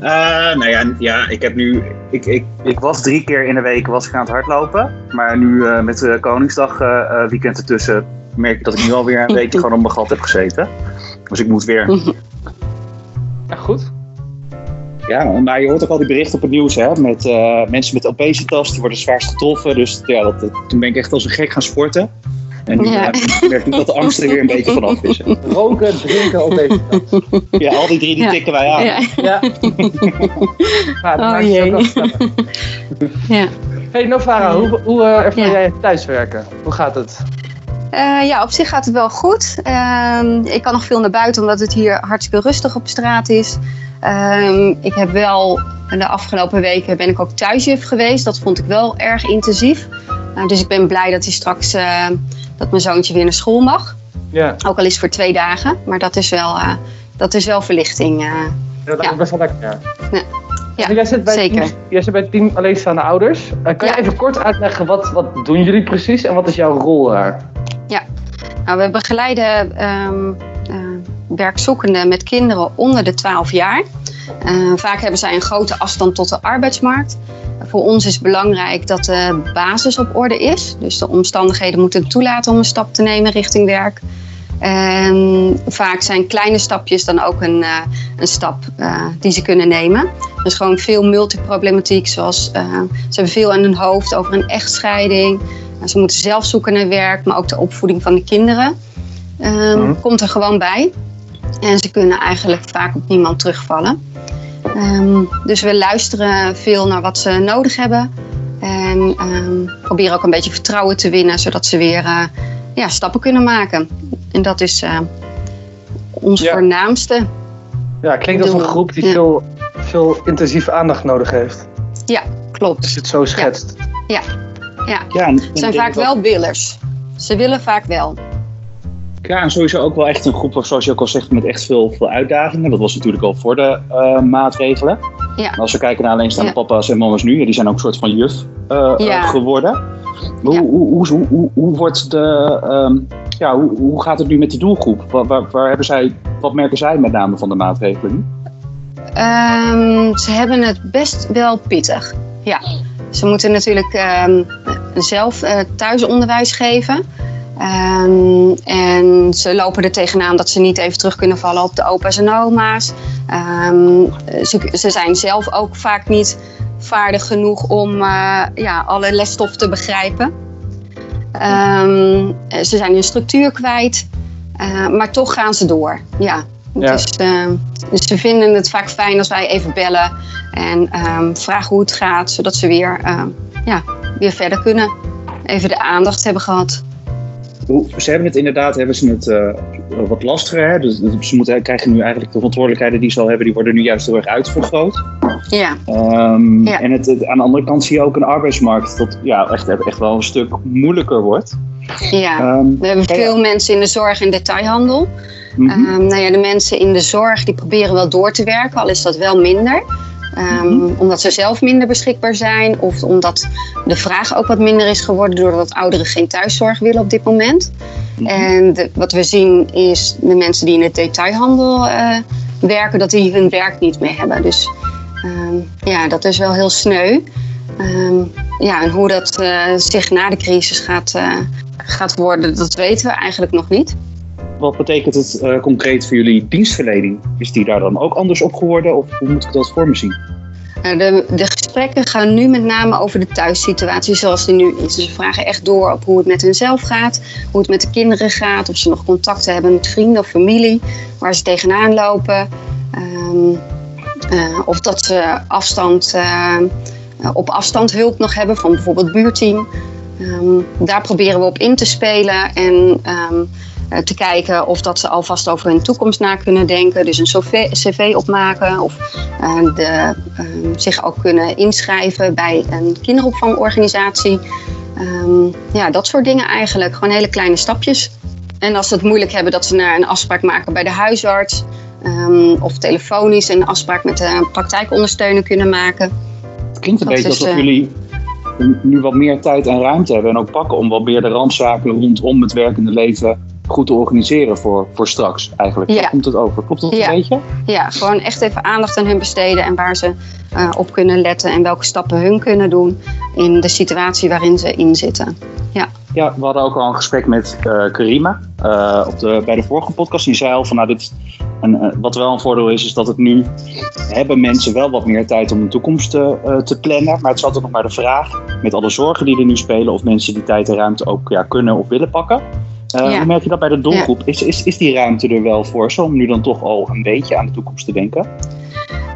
Eh, nou ja, ja, ik heb nu. Ik, ik, ik was drie keer in de week was ik aan het hardlopen. Maar nu eh, met de Koningsdag eh, eh, weekend ertussen merk ik dat ik nu alweer een weekje gewoon op mijn gat heb gezeten. Dus ik moet weer. Ja, goed. Ja, maar je hoort ook al die berichten op het nieuws, hè? Met eh, mensen met obesitas, die worden zwaarst getroffen. Dus ja, dat, dat- toen ben ik echt als een gek gaan sporten. En nu Ja. eh, merk ik dat de angst er weer een beetje vanaf is. Roken, drinken, obesitas. Ja, al die drie die Ja. tikken wij aan. Ja. Ja. <laughs> Nou, dat Oh, maakt het ook jee. <laughs> Ja. Hey Novara, hoe, hoe eh, ervaar Ja. jij thuiswerken? Hoe gaat het? Eh, ja, op zich gaat het wel goed. Ehm, ik kan nog veel naar buiten omdat het hier hartstikke rustig op straat is. Ehm, ik heb wel de afgelopen weken ben ik ook thuisjuf geweest. Dat vond ik wel erg intensief. Nou, dus ik ben blij dat hij straks eh, dat mijn zoontje weer naar school mag. Ja, Ook al is het voor twee dagen. Maar dat is wel, eh, dat is wel verlichting. eh. dat is Ja. best wel lekker. Ja. Ja. Ja, jij, zit bij zeker. Team, jij zit bij het team alleenstaande ouders. Eh, kan Ja. je even kort uitleggen wat, wat doen jullie precies en wat is jouw rol daar? Nou, we begeleiden ehm eh, werkzoekenden met kinderen onder de 12 jaar. Eh, vaak hebben zij een grote afstand tot de arbeidsmarkt. Voor ons is belangrijk dat de basis op orde is. Dus de omstandigheden moeten toelaten om een stap te nemen richting werk. En vaak zijn kleine stapjes dan ook een, eh, een stap eh, die ze kunnen nemen. Er is gewoon veel multiproblematiek, zoals ze hebben veel aan hun hoofd over een echtscheiding. Ze moeten zelf zoeken naar werk, maar ook de opvoeding van de kinderen ehm, Mhm. komt er gewoon bij. En ze kunnen eigenlijk vaak op niemand terugvallen. Ehm, dus we luisteren veel naar wat ze nodig hebben. En ehm, proberen ook een beetje vertrouwen te winnen, zodat ze weer eh, ja, stappen kunnen maken. En dat is eh, ons Ja. voornaamste. Ja, klinkt als een groep die ja. veel, veel intensieve aandacht nodig heeft. Klopt. Als je het zo schetst. Ja. Ja, en Het zijn vaak wel willers. Ze willen vaak wel. Ja, en sowieso ook wel echt een groep, zoals je ook al zegt, met echt veel, veel uitdagingen. Dat was natuurlijk al voor de eh, maatregelen. Ja. Als we kijken naar alleenstaande Ja. papa's en mama's nu, die zijn ook een soort van juf eh, eh, Ja. geworden. Hoe, hoe, hoe, hoe, hoe, wordt de, ehm, ja, hoe, hoe gaat het nu met die doelgroep? Waar, waar, waar hebben zij, wat merken zij met name van de maatregelen? Ehm, ze hebben het best wel pittig. Ja. Ze moeten natuurlijk ehm, zelf thuisonderwijs geven. Ehm, en ze lopen er tegenaan dat ze niet even terug kunnen vallen op de opa's en oma's. Ehm, ze, ze zijn zelf ook vaak niet vaardig genoeg om eh, ja, alle lesstof te begrijpen. Ehm, ze zijn hun structuur kwijt, eh, maar toch gaan ze door. Ja. Ja. Dus, dus ze vinden het vaak fijn als wij even bellen en vragen hoe het gaat, zodat ze weer, ja, weer verder kunnen. Even de aandacht hebben gehad. Ze hebben het inderdaad, hebben ze het eh, wat lastiger. Hè? Dus ze moeten, krijgen nu eigenlijk de verantwoordelijkheden die ze al hebben, die worden nu juist heel erg uitvergroot. Ja, Ehm, Ja. En het, het- aan de andere kant zie je ook een arbeidsmarkt dat ja, echt, echt wel een stuk moeilijker wordt. ja. Ehm, We hebben veel mensen in de zorg en detailhandel. Ehm, nou ja, de mensen in de zorg die proberen wel door te werken, al is dat wel minder. Ehm, Mhm. Omdat ze zelf minder beschikbaar zijn of omdat de vraag ook wat minder is geworden doordat ouderen geen thuiszorg willen op dit moment. Mhm. En de- wat we zien is de mensen die in de detailhandel eh, werken, dat die hun werk niet meer hebben. Dus ehm, ja, dat is wel heel sneu. Ehm, ja, en hoe dat eh, zich na de crisis gaat, eh, gaat worden, dat weten we eigenlijk nog niet. Wat betekent het eh, concreet voor jullie dienstverlening? Is die daar dan ook anders op geworden of hoe moet ik dat voor me zien? Nou, de, gesprekken gaan nu met name over de thuissituatie zoals die nu is. Dus we vragen echt door op hoe het met hunzelf gaat, hoe het met de kinderen gaat, of ze nog contacten hebben met vrienden of familie, waar ze tegenaan lopen. Ehm, eh, of dat ze afstand, eh, op afstand hulp nog hebben van bijvoorbeeld buurteam. Ehm, daar proberen we op in te spelen en ehm, eh, te kijken of dat ze alvast over hun toekomst na kunnen denken. Dus een cv, opmaken of eh, de, ehm, zich ook kunnen inschrijven bij een kinderopvangorganisatie. Ehm, ja, dat soort dingen eigenlijk. Gewoon hele kleine stapjes. En als ze het moeilijk hebben, dat ze naar een afspraak maken bij de huisarts. ehm, of telefonisch een afspraak met de praktijkondersteuner kunnen maken. Het klinkt een Dat beetje is, alsof eh, jullie nu wat meer tijd en ruimte hebben en ook pakken om wat meer de randzaken rondom het werkende leven goed te organiseren voor, voor straks eigenlijk. Ja. Daar komt het over. Klopt dat Ja. een beetje? Ja, gewoon echt even aandacht aan hun besteden en waar ze eh, op kunnen letten en welke stappen hun kunnen doen in de situatie waarin ze in zitten. Ja, we hadden ook al een gesprek met eh, Karima eh, op de, bij de vorige podcast. Die zei al van nou, dit, en, wat wel een voordeel is, is dat het nu hebben mensen wel wat meer tijd om de toekomst te, te plannen. Maar het is altijd nog maar de vraag, met alle zorgen die er nu spelen, of mensen die tijd en ruimte ook ja, kunnen of willen pakken. Eh, Ja. Hoe merk je dat bij de doelgroep? Is, is, is die ruimte er wel voor ze om nu dan toch al een beetje aan de toekomst te denken?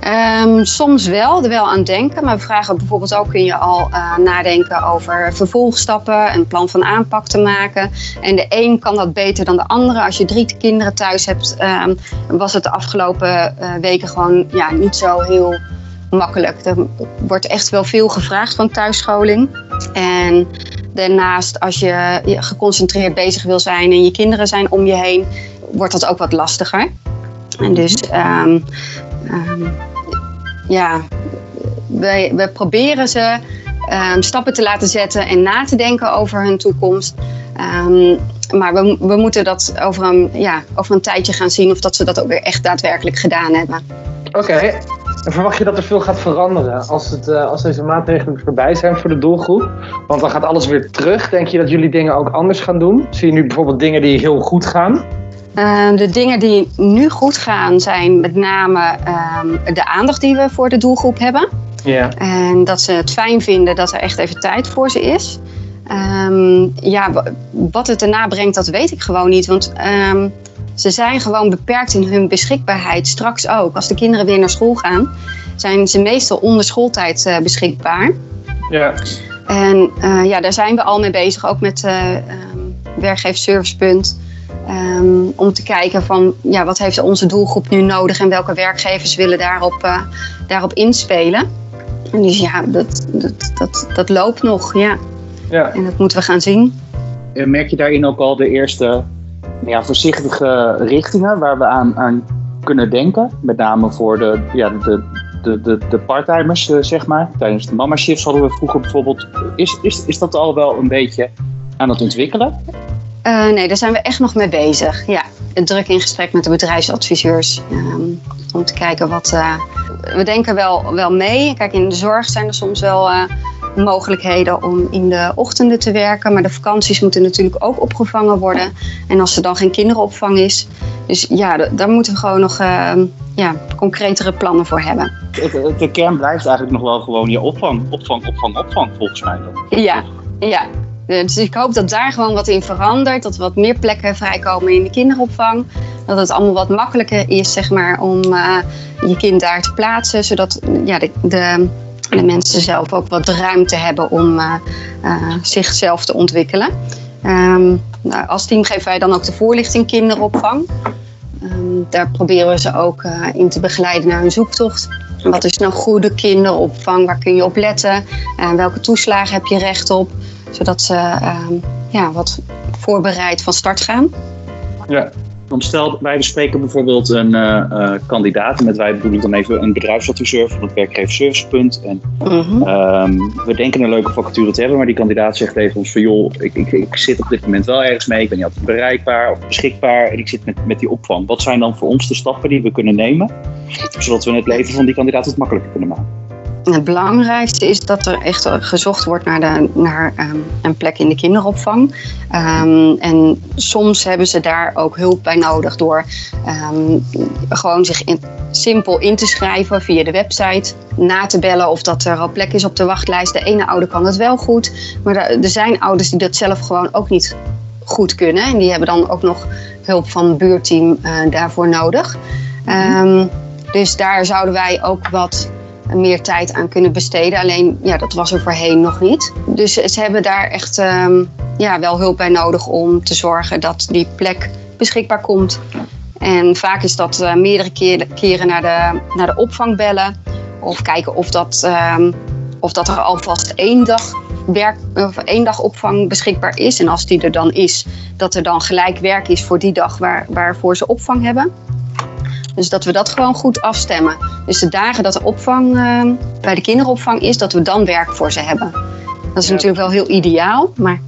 Ehm, soms wel, er wel aan denken. Maar we vragen bijvoorbeeld ook, kun je al eh, nadenken over vervolgstappen, een plan van aanpak te maken. En de een kan dat beter dan de andere. Als je drie kinderen thuis hebt, ehm, was het de afgelopen eh, weken gewoon ja, niet zo heel makkelijk. Er wordt echt wel veel gevraagd van thuisscholing. En daarnaast, als je geconcentreerd bezig wil zijn en je kinderen zijn om je heen, wordt dat ook wat lastiger. En dus ehm, ehm, ja, we proberen ze ehm, stappen te laten zetten en na te denken over hun toekomst. Maar we, we moeten dat over een, ja, over een tijdje gaan zien of dat ze dat ook weer echt daadwerkelijk gedaan hebben. Oké. En verwacht je dat er veel gaat veranderen als, het, eh, als deze maatregelen voorbij zijn voor de doelgroep? Want dan gaat alles weer terug. Denk je dat jullie dingen ook anders gaan doen? Zie je nu bijvoorbeeld dingen die heel goed gaan? Ehm, de dingen die nu goed gaan zijn met name ehm, de aandacht die we voor de doelgroep hebben. Ja. En dat ze het fijn vinden dat er echt even tijd voor ze is. Ehm, ja, wa- wat het daarna brengt, dat weet ik gewoon niet. Want ze zijn gewoon beperkt in hun beschikbaarheid. Straks ook. Als de kinderen weer naar school gaan, zijn ze meestal onder schooltijd eh, beschikbaar. Ja. En eh, ja, daar zijn we al mee bezig, ook met eh ehm, werkgeversservicepunt. Ehm, om te kijken van ja, wat heeft onze doelgroep nu nodig en welke werkgevers willen daarop, eh, daarop inspelen. En dus ja, dat, dat, dat, dat loopt nog, ja. Ja. En dat moeten we gaan zien. Eh, Merk je daarin ook al de eerste ja, voorzichtige richtingen waar we aan, aan kunnen denken? Met name voor de, ja, de, de, de, eh, zeg maar. Tijdens de mama shifts hadden we vroeger bijvoorbeeld. Is, is, is dat al wel een beetje aan het ontwikkelen? Eh, nee, daar zijn we echt nog mee bezig. Ja, druk in gesprek met de bedrijfsadviseurs. ehm, om te kijken wat. eh, we denken wel, wel mee. Kijk, in de zorg zijn er soms wel mogelijkheden om in de ochtenden te werken. Maar de vakanties moeten natuurlijk ook opgevangen worden. En als er dan geen kinderopvang is. Dus ja, daar moeten we gewoon nog eh, ja, concretere plannen voor hebben. De kern blijft eigenlijk nog wel gewoon je opvang, opvang, opvang, opvang, volgens mij. Dan. Ja, ja. Dus ik hoop dat daar gewoon wat in verandert. Dat er wat meer plekken vrijkomen in de kinderopvang. Dat het allemaal wat makkelijker is, zeg maar, om eh, je kind daar te plaatsen. Zodat ja, de, de, de mensen zelf ook wat ruimte hebben om eh, eh, zichzelf te ontwikkelen. Ehm, nou, als team geven wij dan ook de voorlichting kinderopvang. Ehm, daar proberen we ze ook eh, in te begeleiden naar hun zoektocht. Wat is nou goede kinderopvang? Waar kun je op letten? En welke toeslagen heb je recht op? Zodat ze ehm, ja, wat voorbereid van start gaan. Ja. Dan stel, wij bespreken bijvoorbeeld een eh, eh, kandidaat. En met wij bedoel ik dan even een bedrijfsadviseur van het werkgeversservicepunt. En Mhm. Ehm, we denken een leuke vacature te hebben, maar die kandidaat zegt tegen ons van joh, ik, ik, ik zit op dit moment wel ergens mee, ik ben niet altijd bereikbaar of beschikbaar en ik zit met, met die opvang. Wat zijn dan voor ons de stappen die we kunnen nemen, zodat we het leven van die kandidaat wat makkelijker kunnen maken? Het belangrijkste is dat er echt gezocht wordt naar, de, naar ehm, een plek in de kinderopvang. Ehm, en soms hebben ze daar ook hulp bij nodig door ehm, gewoon zich simpel in te schrijven via de website. Na te bellen of dat er al plek is op de wachtlijst. De ene ouder kan het wel goed, maar er zijn ouders die dat zelf gewoon ook niet goed kunnen. En die hebben dan ook nog hulp van het buurteam eh, daarvoor nodig. Dus daar zouden wij ook wat meer tijd aan kunnen besteden. Alleen, ja, dat was er voorheen nog niet. Dus ze hebben daar echt ehm, ja, wel hulp bij nodig om te zorgen dat die plek beschikbaar komt. En vaak is dat eh, meerdere keren, naar, de, naar de opvang bellen. Of kijken of dat, ehm, of dat er alvast één dag, werk, of één dag opvang beschikbaar is. En als die er dan is, dat er dan gelijk werk is voor die dag waar, waarvoor ze opvang hebben. Dus dat we dat gewoon goed afstemmen. Dus de dagen dat de opvang eh, bij de kinderopvang is, dat we dan werk voor ze hebben. Dat is Ja. natuurlijk wel heel ideaal, maar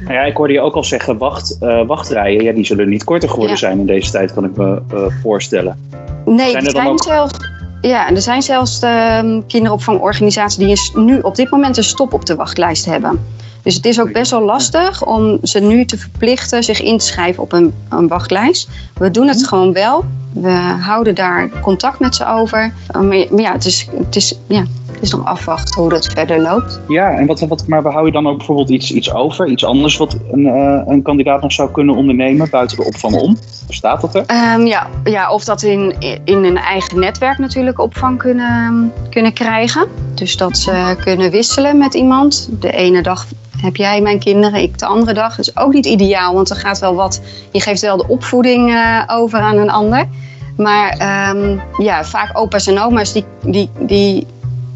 Nou ja, ik hoorde je ook al zeggen, wacht, eh, wachtrijen, ja, die zullen niet korter geworden Ja. zijn in deze tijd, kan ik me eh, voorstellen. nee, Zijn er zijn ook- zelfs, ja, er zijn zelfs ehm, kinderopvangorganisaties die een s- nu op dit moment een stop op de wachtlijst hebben. Dus het is ook best wel lastig om ze nu te verplichten zich in te schrijven op een, een wachtlijst. We doen het gewoon wel. We houden daar contact met ze over. Maar, maar ja, het is, het, is, ja, het is nog afwachten hoe dat verder loopt. Ja, en wat, wat, maar hou je dan ook bijvoorbeeld iets, iets over, iets anders wat een, eh, een kandidaat nog zou kunnen ondernemen buiten de opvang om? Bestaat dat er? Ehm, ja, ja, of dat in, in een eigen netwerk natuurlijk opvang kunnen, kunnen krijgen. Dus dat ze kunnen wisselen met iemand. De ene dag heb jij mijn kinderen, ik de andere dag. Dat is ook niet ideaal, want er gaat wel wat. Je geeft wel de opvoeding eh, over aan een ander. Maar ehm, ja, vaak opa's en oma's die, die, die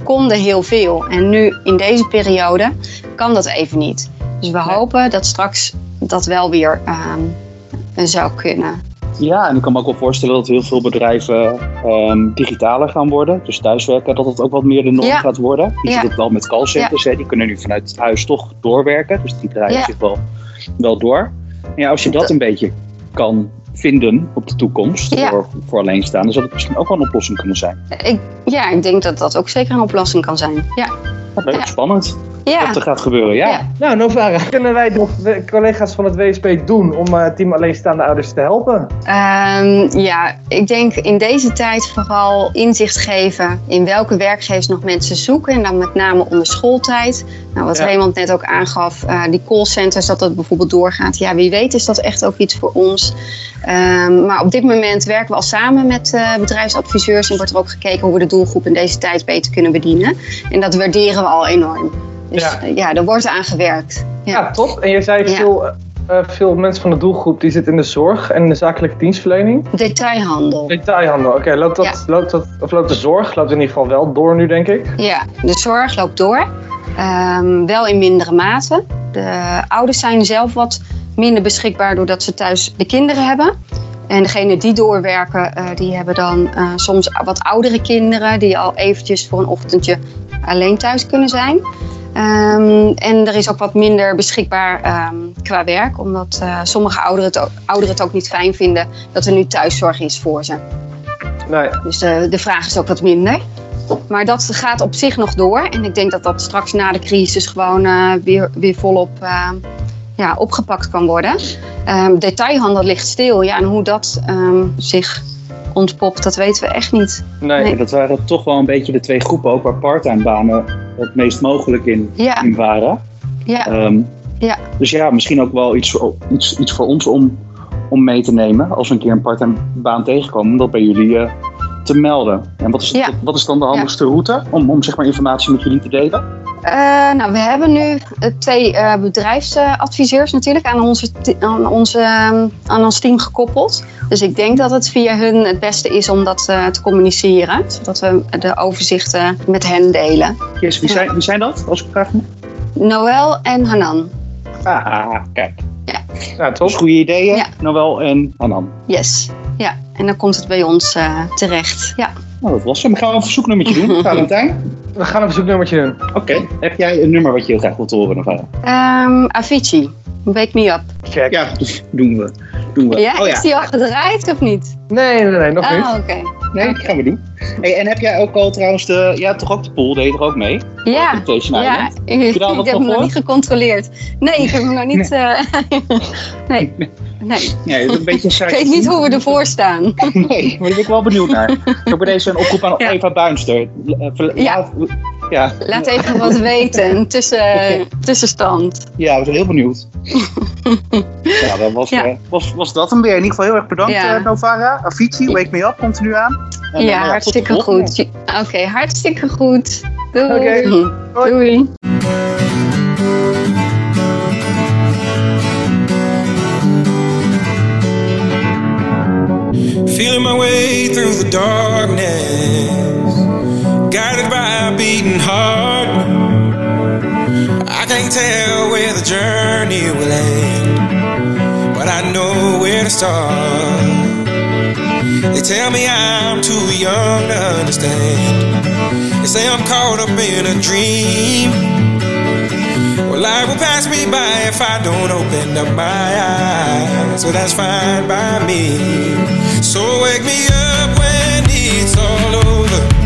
konden heel veel. En nu in deze periode kan dat even niet. Dus we hopen dat straks dat wel weer ehm, zou kunnen. Ja, en ik kan me ook wel voorstellen dat heel veel bedrijven ehm, digitaler gaan worden. Dus thuiswerken, dat het ook wat meer de norm Ja. gaat worden. Je Ja. ziet het wel met callcenters, hè, die kunnen nu vanuit huis toch doorwerken. Dus die draaien zich wel, wel door. En ja, als je dat een beetje kan vinden op de toekomst Ja. voor, voor alleenstaanden, zou het misschien ook wel een oplossing kunnen zijn. Ik, ja, ik denk dat dat ook zeker een oplossing kan zijn. Ja, leuk, Ja. spannend ja. wat er gaat gebeuren. Ja. Ja. Nou, Novara, kunnen wij de de collega's van het WSP doen om eh, team alleenstaande ouders te helpen? Ehm, ja, ik denk in deze tijd vooral inzicht geven in welke werkgevers nog mensen zoeken. En dan met name onder schooltijd. Nou, wat Ja. Raymond net ook aangaf, eh, die callcenters, dat dat bijvoorbeeld doorgaat. Ja, wie weet is dat echt ook iets voor ons. Ehm, maar op dit moment werken we al samen met eh, bedrijfsadviseurs. En wordt er ook gekeken hoe we de doelgroep in deze tijd beter kunnen bedienen. En dat waarderen we al enorm. Dus Ja. ja, er wordt aan gewerkt. Ja, Ja. top. En je zei veel, eh, eh, veel mensen van de doelgroep die zitten in de zorg en de zakelijke dienstverlening. Detailhandel. Detailhandel, oké. loopt, dat, loopt, dat, of loopt de zorg, loopt in ieder geval wel door nu, denk ik. Ja, de zorg loopt door. Ehm, wel in mindere mate. De ouders zijn zelf wat minder beschikbaar doordat ze thuis de kinderen hebben. En degenen die doorwerken, eh, die hebben dan soms wat oudere kinderen die al eventjes voor een ochtendje alleen thuis kunnen zijn. Ehm, en er is ook wat minder beschikbaar ehm, qua werk, omdat eh, sommige ouderen het, ook, ouderen het ook niet fijn vinden dat er nu thuiszorg is voor ze. Nee. Dus de, de vraag is ook wat minder. maar dat gaat op zich nog door. En ik denk dat dat straks na de crisis gewoon eh, weer, weer volop eh, ja, opgepakt kan worden. Ehm, detailhandel ligt stil. Ja, en hoe dat ehm, zich ontpopt, dat weten we echt niet. Nee. Nee. Dat waren toch wel een beetje de twee groepen ook waar parttime banen het meest mogelijk in, Ja, in waren. ja, Ehm, Ja. Dus ja, misschien ook wel iets voor, iets, iets voor ons om, om mee te nemen als we een keer een parttime baan tegenkomen, om dat bij jullie eh, te melden. En wat is, Ja. wat is dan de handigste route om, om zeg maar informatie met jullie te delen? Eh, nou, we hebben nu eh, twee eh, bedrijfsadviseurs natuurlijk aan, onze, aan, onze, ehm, aan ons team gekoppeld. Dus ik denk dat het via hun het beste is om dat eh, te communiceren. Zodat we de overzichten met hen delen. Yes, wie, Ja. zijn, wie zijn dat, als ik vraag me? Noël en Hanan. Ah, kijk. Ja, top. Dus goede ideeën, Ja. Noël en Hanan. Yes. Ja, en dan komt het bij ons eh, terecht. Ja. Nou, dat was hem. Gaan we een verzoeknummertje doen, <laughs> Valentijn? We gaan een verzoeknummertje doen. Oké. Heb jij een nummer wat je heel graag wilt horen, Novara? Ehm, Avicii, Wake Me Up. Check. Ja, doen we. Doen we. Ja, Oh is die al gedraaid of niet? Nee, nee, nee, nog niet. Ah, oké. Nee, dat gaan we doen. Hey, en heb jij ook al trouwens de... Ja, toch ook de pool, deed je er ook mee? Ja, ja. Ik, daar ik heb hem nog niet gecontroleerd. Nee, ik heb hem nog niet... eh, <laughs> nee, nee. Nee, dat is een <laughs> beetje Ik weet niet hoe we ervoor staan. <laughs> Nee, maar daar ben ik wel benieuwd naar. Ik heb bij deze een oproep aan Ja. Eva Buinster. Eh, Ja. laat- Ja, Laat even wat weten, tussen, <laughs> tussenstand. ja, we zijn heel benieuwd. ja, dan was, Ja. eh, was, was dat hem weer. In ieder geval heel erg bedankt, Ja. eh, Novara. Avicii, Wake Me Up komt er nu aan. En, Ja, hartstikke goed. Oké, hartstikke goed. Doei. Doei. Feeling my way through the darkness, guided by a beating heart. I can't tell where the journey will end, but I know where to start. They tell me I'm too young to understand. They say I'm caught up in a dream. Well, life will pass me by if I don't open up my eyes. So that's fine by me. So wake me up when it's all over.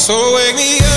So wake me up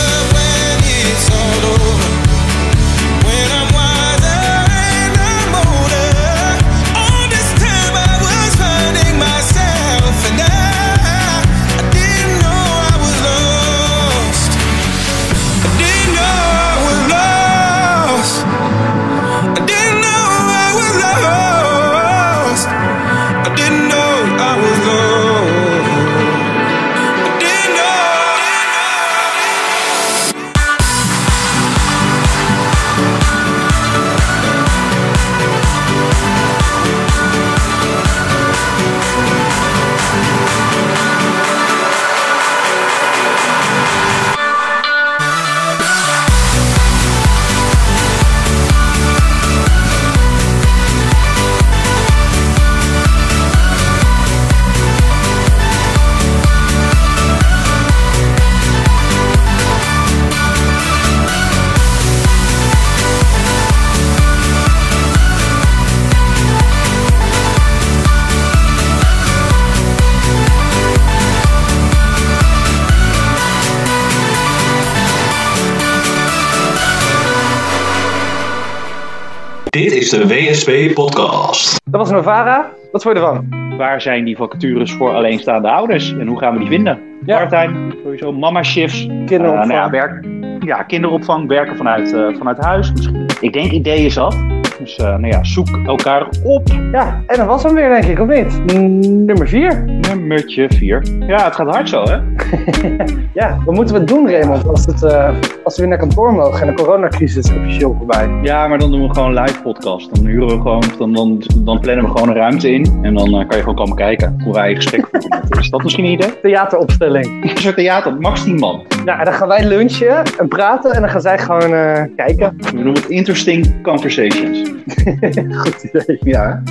Dit is de WSP Podcast. Dat was Novara. Wat vond je ervan? Waar zijn die vacatures voor alleenstaande ouders en hoe gaan we die vinden? Ja. Parttime, sowieso mama shifts. Kinderopvang. Eh, nou ja, werk, ja, kinderopvang, werken vanuit, eh, vanuit huis. Misschien. Ik denk ideeën zat. Dus eh, nou ja, zoek elkaar op. Ja, en dat was hem weer, denk ik, of niet? Mm, Nummer 4. Nummertje 4. Ja, het gaat hard zo, hè? <laughs> Ja, wat moeten we doen, Raymond, als, het, eh, als we weer naar kantoor mogen en de coronacrisis is officieel voorbij? Ja, maar dan doen we gewoon live podcast. Dan huren we gewoon, dan, dan, dan plannen we gewoon een ruimte in. En dan eh, kan je gewoon komen kijken hoe wij gesprek voeren. <laughs> Is dat misschien een idee? Theateropstelling. Een soort theater, max 10 man. Nou, en dan gaan wij lunchen en praten en dan gaan zij gewoon kijken. We noemen het Interesting Conversations. <laughs> Goed idee. Ja.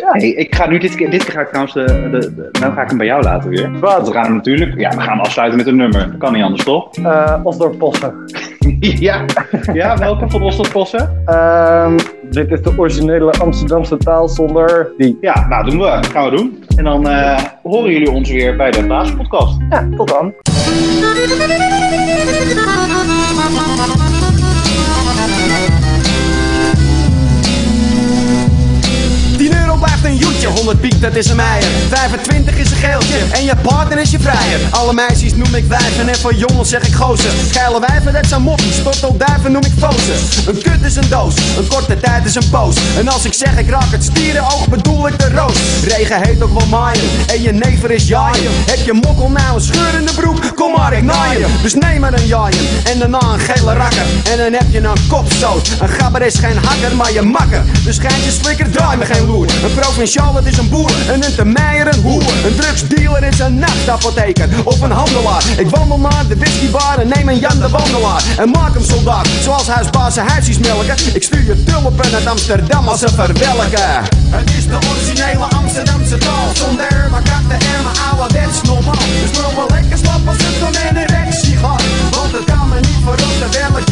Hey, ik ga nu dit keer, dit keer ga ik trouwens de, de, de- nou ga ik hem bij jou laten weer. Wat? Want we gaan hem natuurlijk, ja, we gaan hem afsluiten met een nummer. Dat kan niet anders, toch? <laughs> Eh Osdorp Possen. <laughs> ja. Ja, welke van Rostov Possen? Ehm, dit is de originele Amsterdamse taal zonder die. Ja, nou doen we. Gaan we doen. En dan eh, horen jullie ons weer bij de Baaspodcast. Ja, tot dan. 10 euro blijft een joetje, 100 piek dat is een meijer 25 is een geeltje. En je partner is je vrijer. Alle meisjes noem ik wijven. En voor jongens zeg ik gozer. Geile wijven dat zijn moppies, tortelduiven noem ik fozen. Een kut is een doos, een korte tijd is een poos. En als ik zeg ik raak het stierenoog bedoel ik de roos. Regen heet ook wel maaien. En je never is jaaien. Heb je mokkel nou een scheur in de broek, kom maar ik naaien Dus neem maar een jaaien. En daarna een gele rakker. En dan heb je een kopstoot. Een gabber is geen hakker maar je makker. Dus geintje slikker draai me geen loer Een provinciaal het is een boer En een termeijer een hoer. Een drugsdealer is een nachtapotheker Of een handelaar. Ik wandel naar de whiskybar en neem een Jan de Wandelaar. En maak hem soldaat Zoals huisbazen huisjes melken. Ik stuur je tulpen uit Amsterdam als ze verwelken. Het is de originele Amsterdamse taal. Zonder maar katten en mijn ouderwets normaal. Dus wil wel lekker slap als het dan in een erectie gaat Want het kan me niet verrotten welk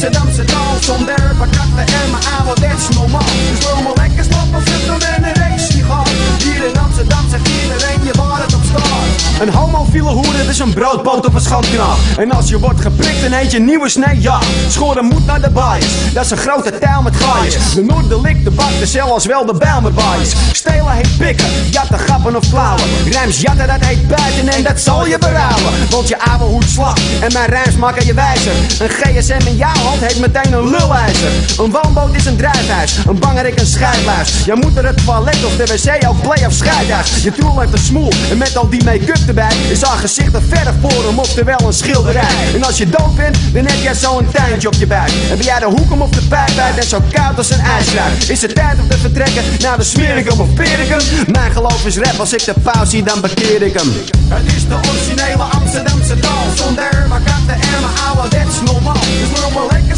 Amsterdamse taal Zonder maar katten en mijn ouderwets normaal. Dus wil wel lekker het dan in een erectie gaat. Hier in Amsterdam zegt iedereen je waar het op staat een homofiele hoer, is een broodpoot op een schandknaap. En als je wordt geprikt en eet je nieuwe snee, ja. Schoren moet naar de baaiers. Dat is een grote taal met gaaiers. De Noorderlik, de bak, de cel als wel de Bijlmerbaaiers. Stelen heet pikken, jatten, gappen of klauwen. Rijms jatten, dat heet buiten en dat zal je berouwen. Want je ouwe slacht en mijn rijms maken je wijzer. Een GSM in jouw hand heet meteen een lulijzer. Een woonboot is een drijfhuis, een bangerik een scheidluis. Jij moet er het toilet of de wc ook play of scheidhuis. Je tool heeft een smoel en met al die make-up erbij is haar gezicht een hem, oftewel een schilderij. En als je dood bent, dan heb jij zo'n tuintje op je buik. En ben jij de hoekom of de pijp uit en zo koud als een ijsruik. Is het tijd om te vertrekken naar de Smericum of Pericum? Mijn geloof is rap, als ik de pauze zie, dan bekeer ik hem. Het is de originele Amsterdamse taal, zonder maar katten en mijn ouderwets normaal. Dus maar wel lekker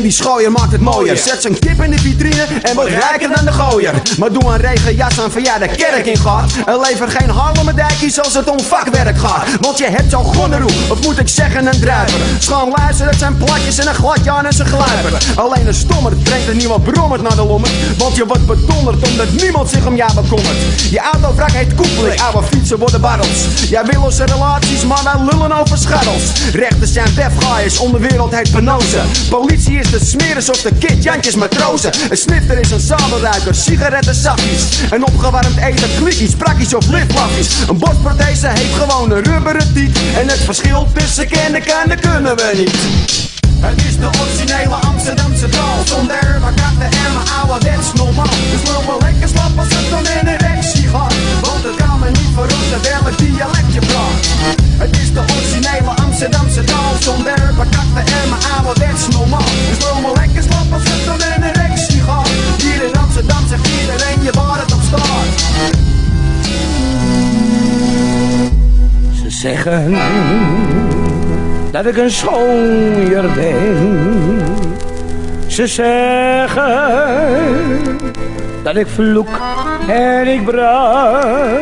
en die schooier maakt het mooier. Zet zijn kip in de vitrine en wordt rijker dan de gooier. <laughs> Maar doe een regenjas aan van jij de kerk in gaat. En lever geen harlemmerdijkies als het om vakwerk gaat. Want je hebt zo'n gonneroe, of moet ik zeggen een druiver. Schoon luister, het zijn platjes en een gladje aan en zijn gluiper. Alleen een stommer brengt er niemand brommerd naar de lommer. Want je wordt bedonderd omdat niemand zich om jou bekommert. Je autovrak heet koepelik, oude fietsen worden barrels. Jij wil onze relaties, maar wij lullen over scharrels. Rechters zijn befgaaiers, onderwereld heet penose. Politie is de smeris of de kid, Jantjes matrozen. Een snifter is een sabelruiker, sigaretten, zakjes. En opgewarmd eten, klikkies, prakkies of liplafjes. Een borstprothese heeft gewoon een rubberen tiet. En het verschil tussen kennen kan, kunnen we niet. Het is de originele Amsterdamse taal Zonder maar katten en mijn ouderwets normaal Dus loop wel lekker slap als het dan in een erectie gaat Want het kan me niet verrotten welk dialect je praat Amsterdamse taal Zonder maar katten en mijn ouderwets normaal Dus loop wel lekker slap als het dan in een gaat Hier in Amsterdam zegt iedereen je waar het op staat Ze zeggen dat ik een schooier ben. Ze zeggen dat ik vloek en ik brand.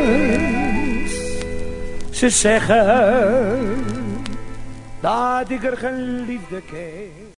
Ze zeggen dat ik er geen liefde ken.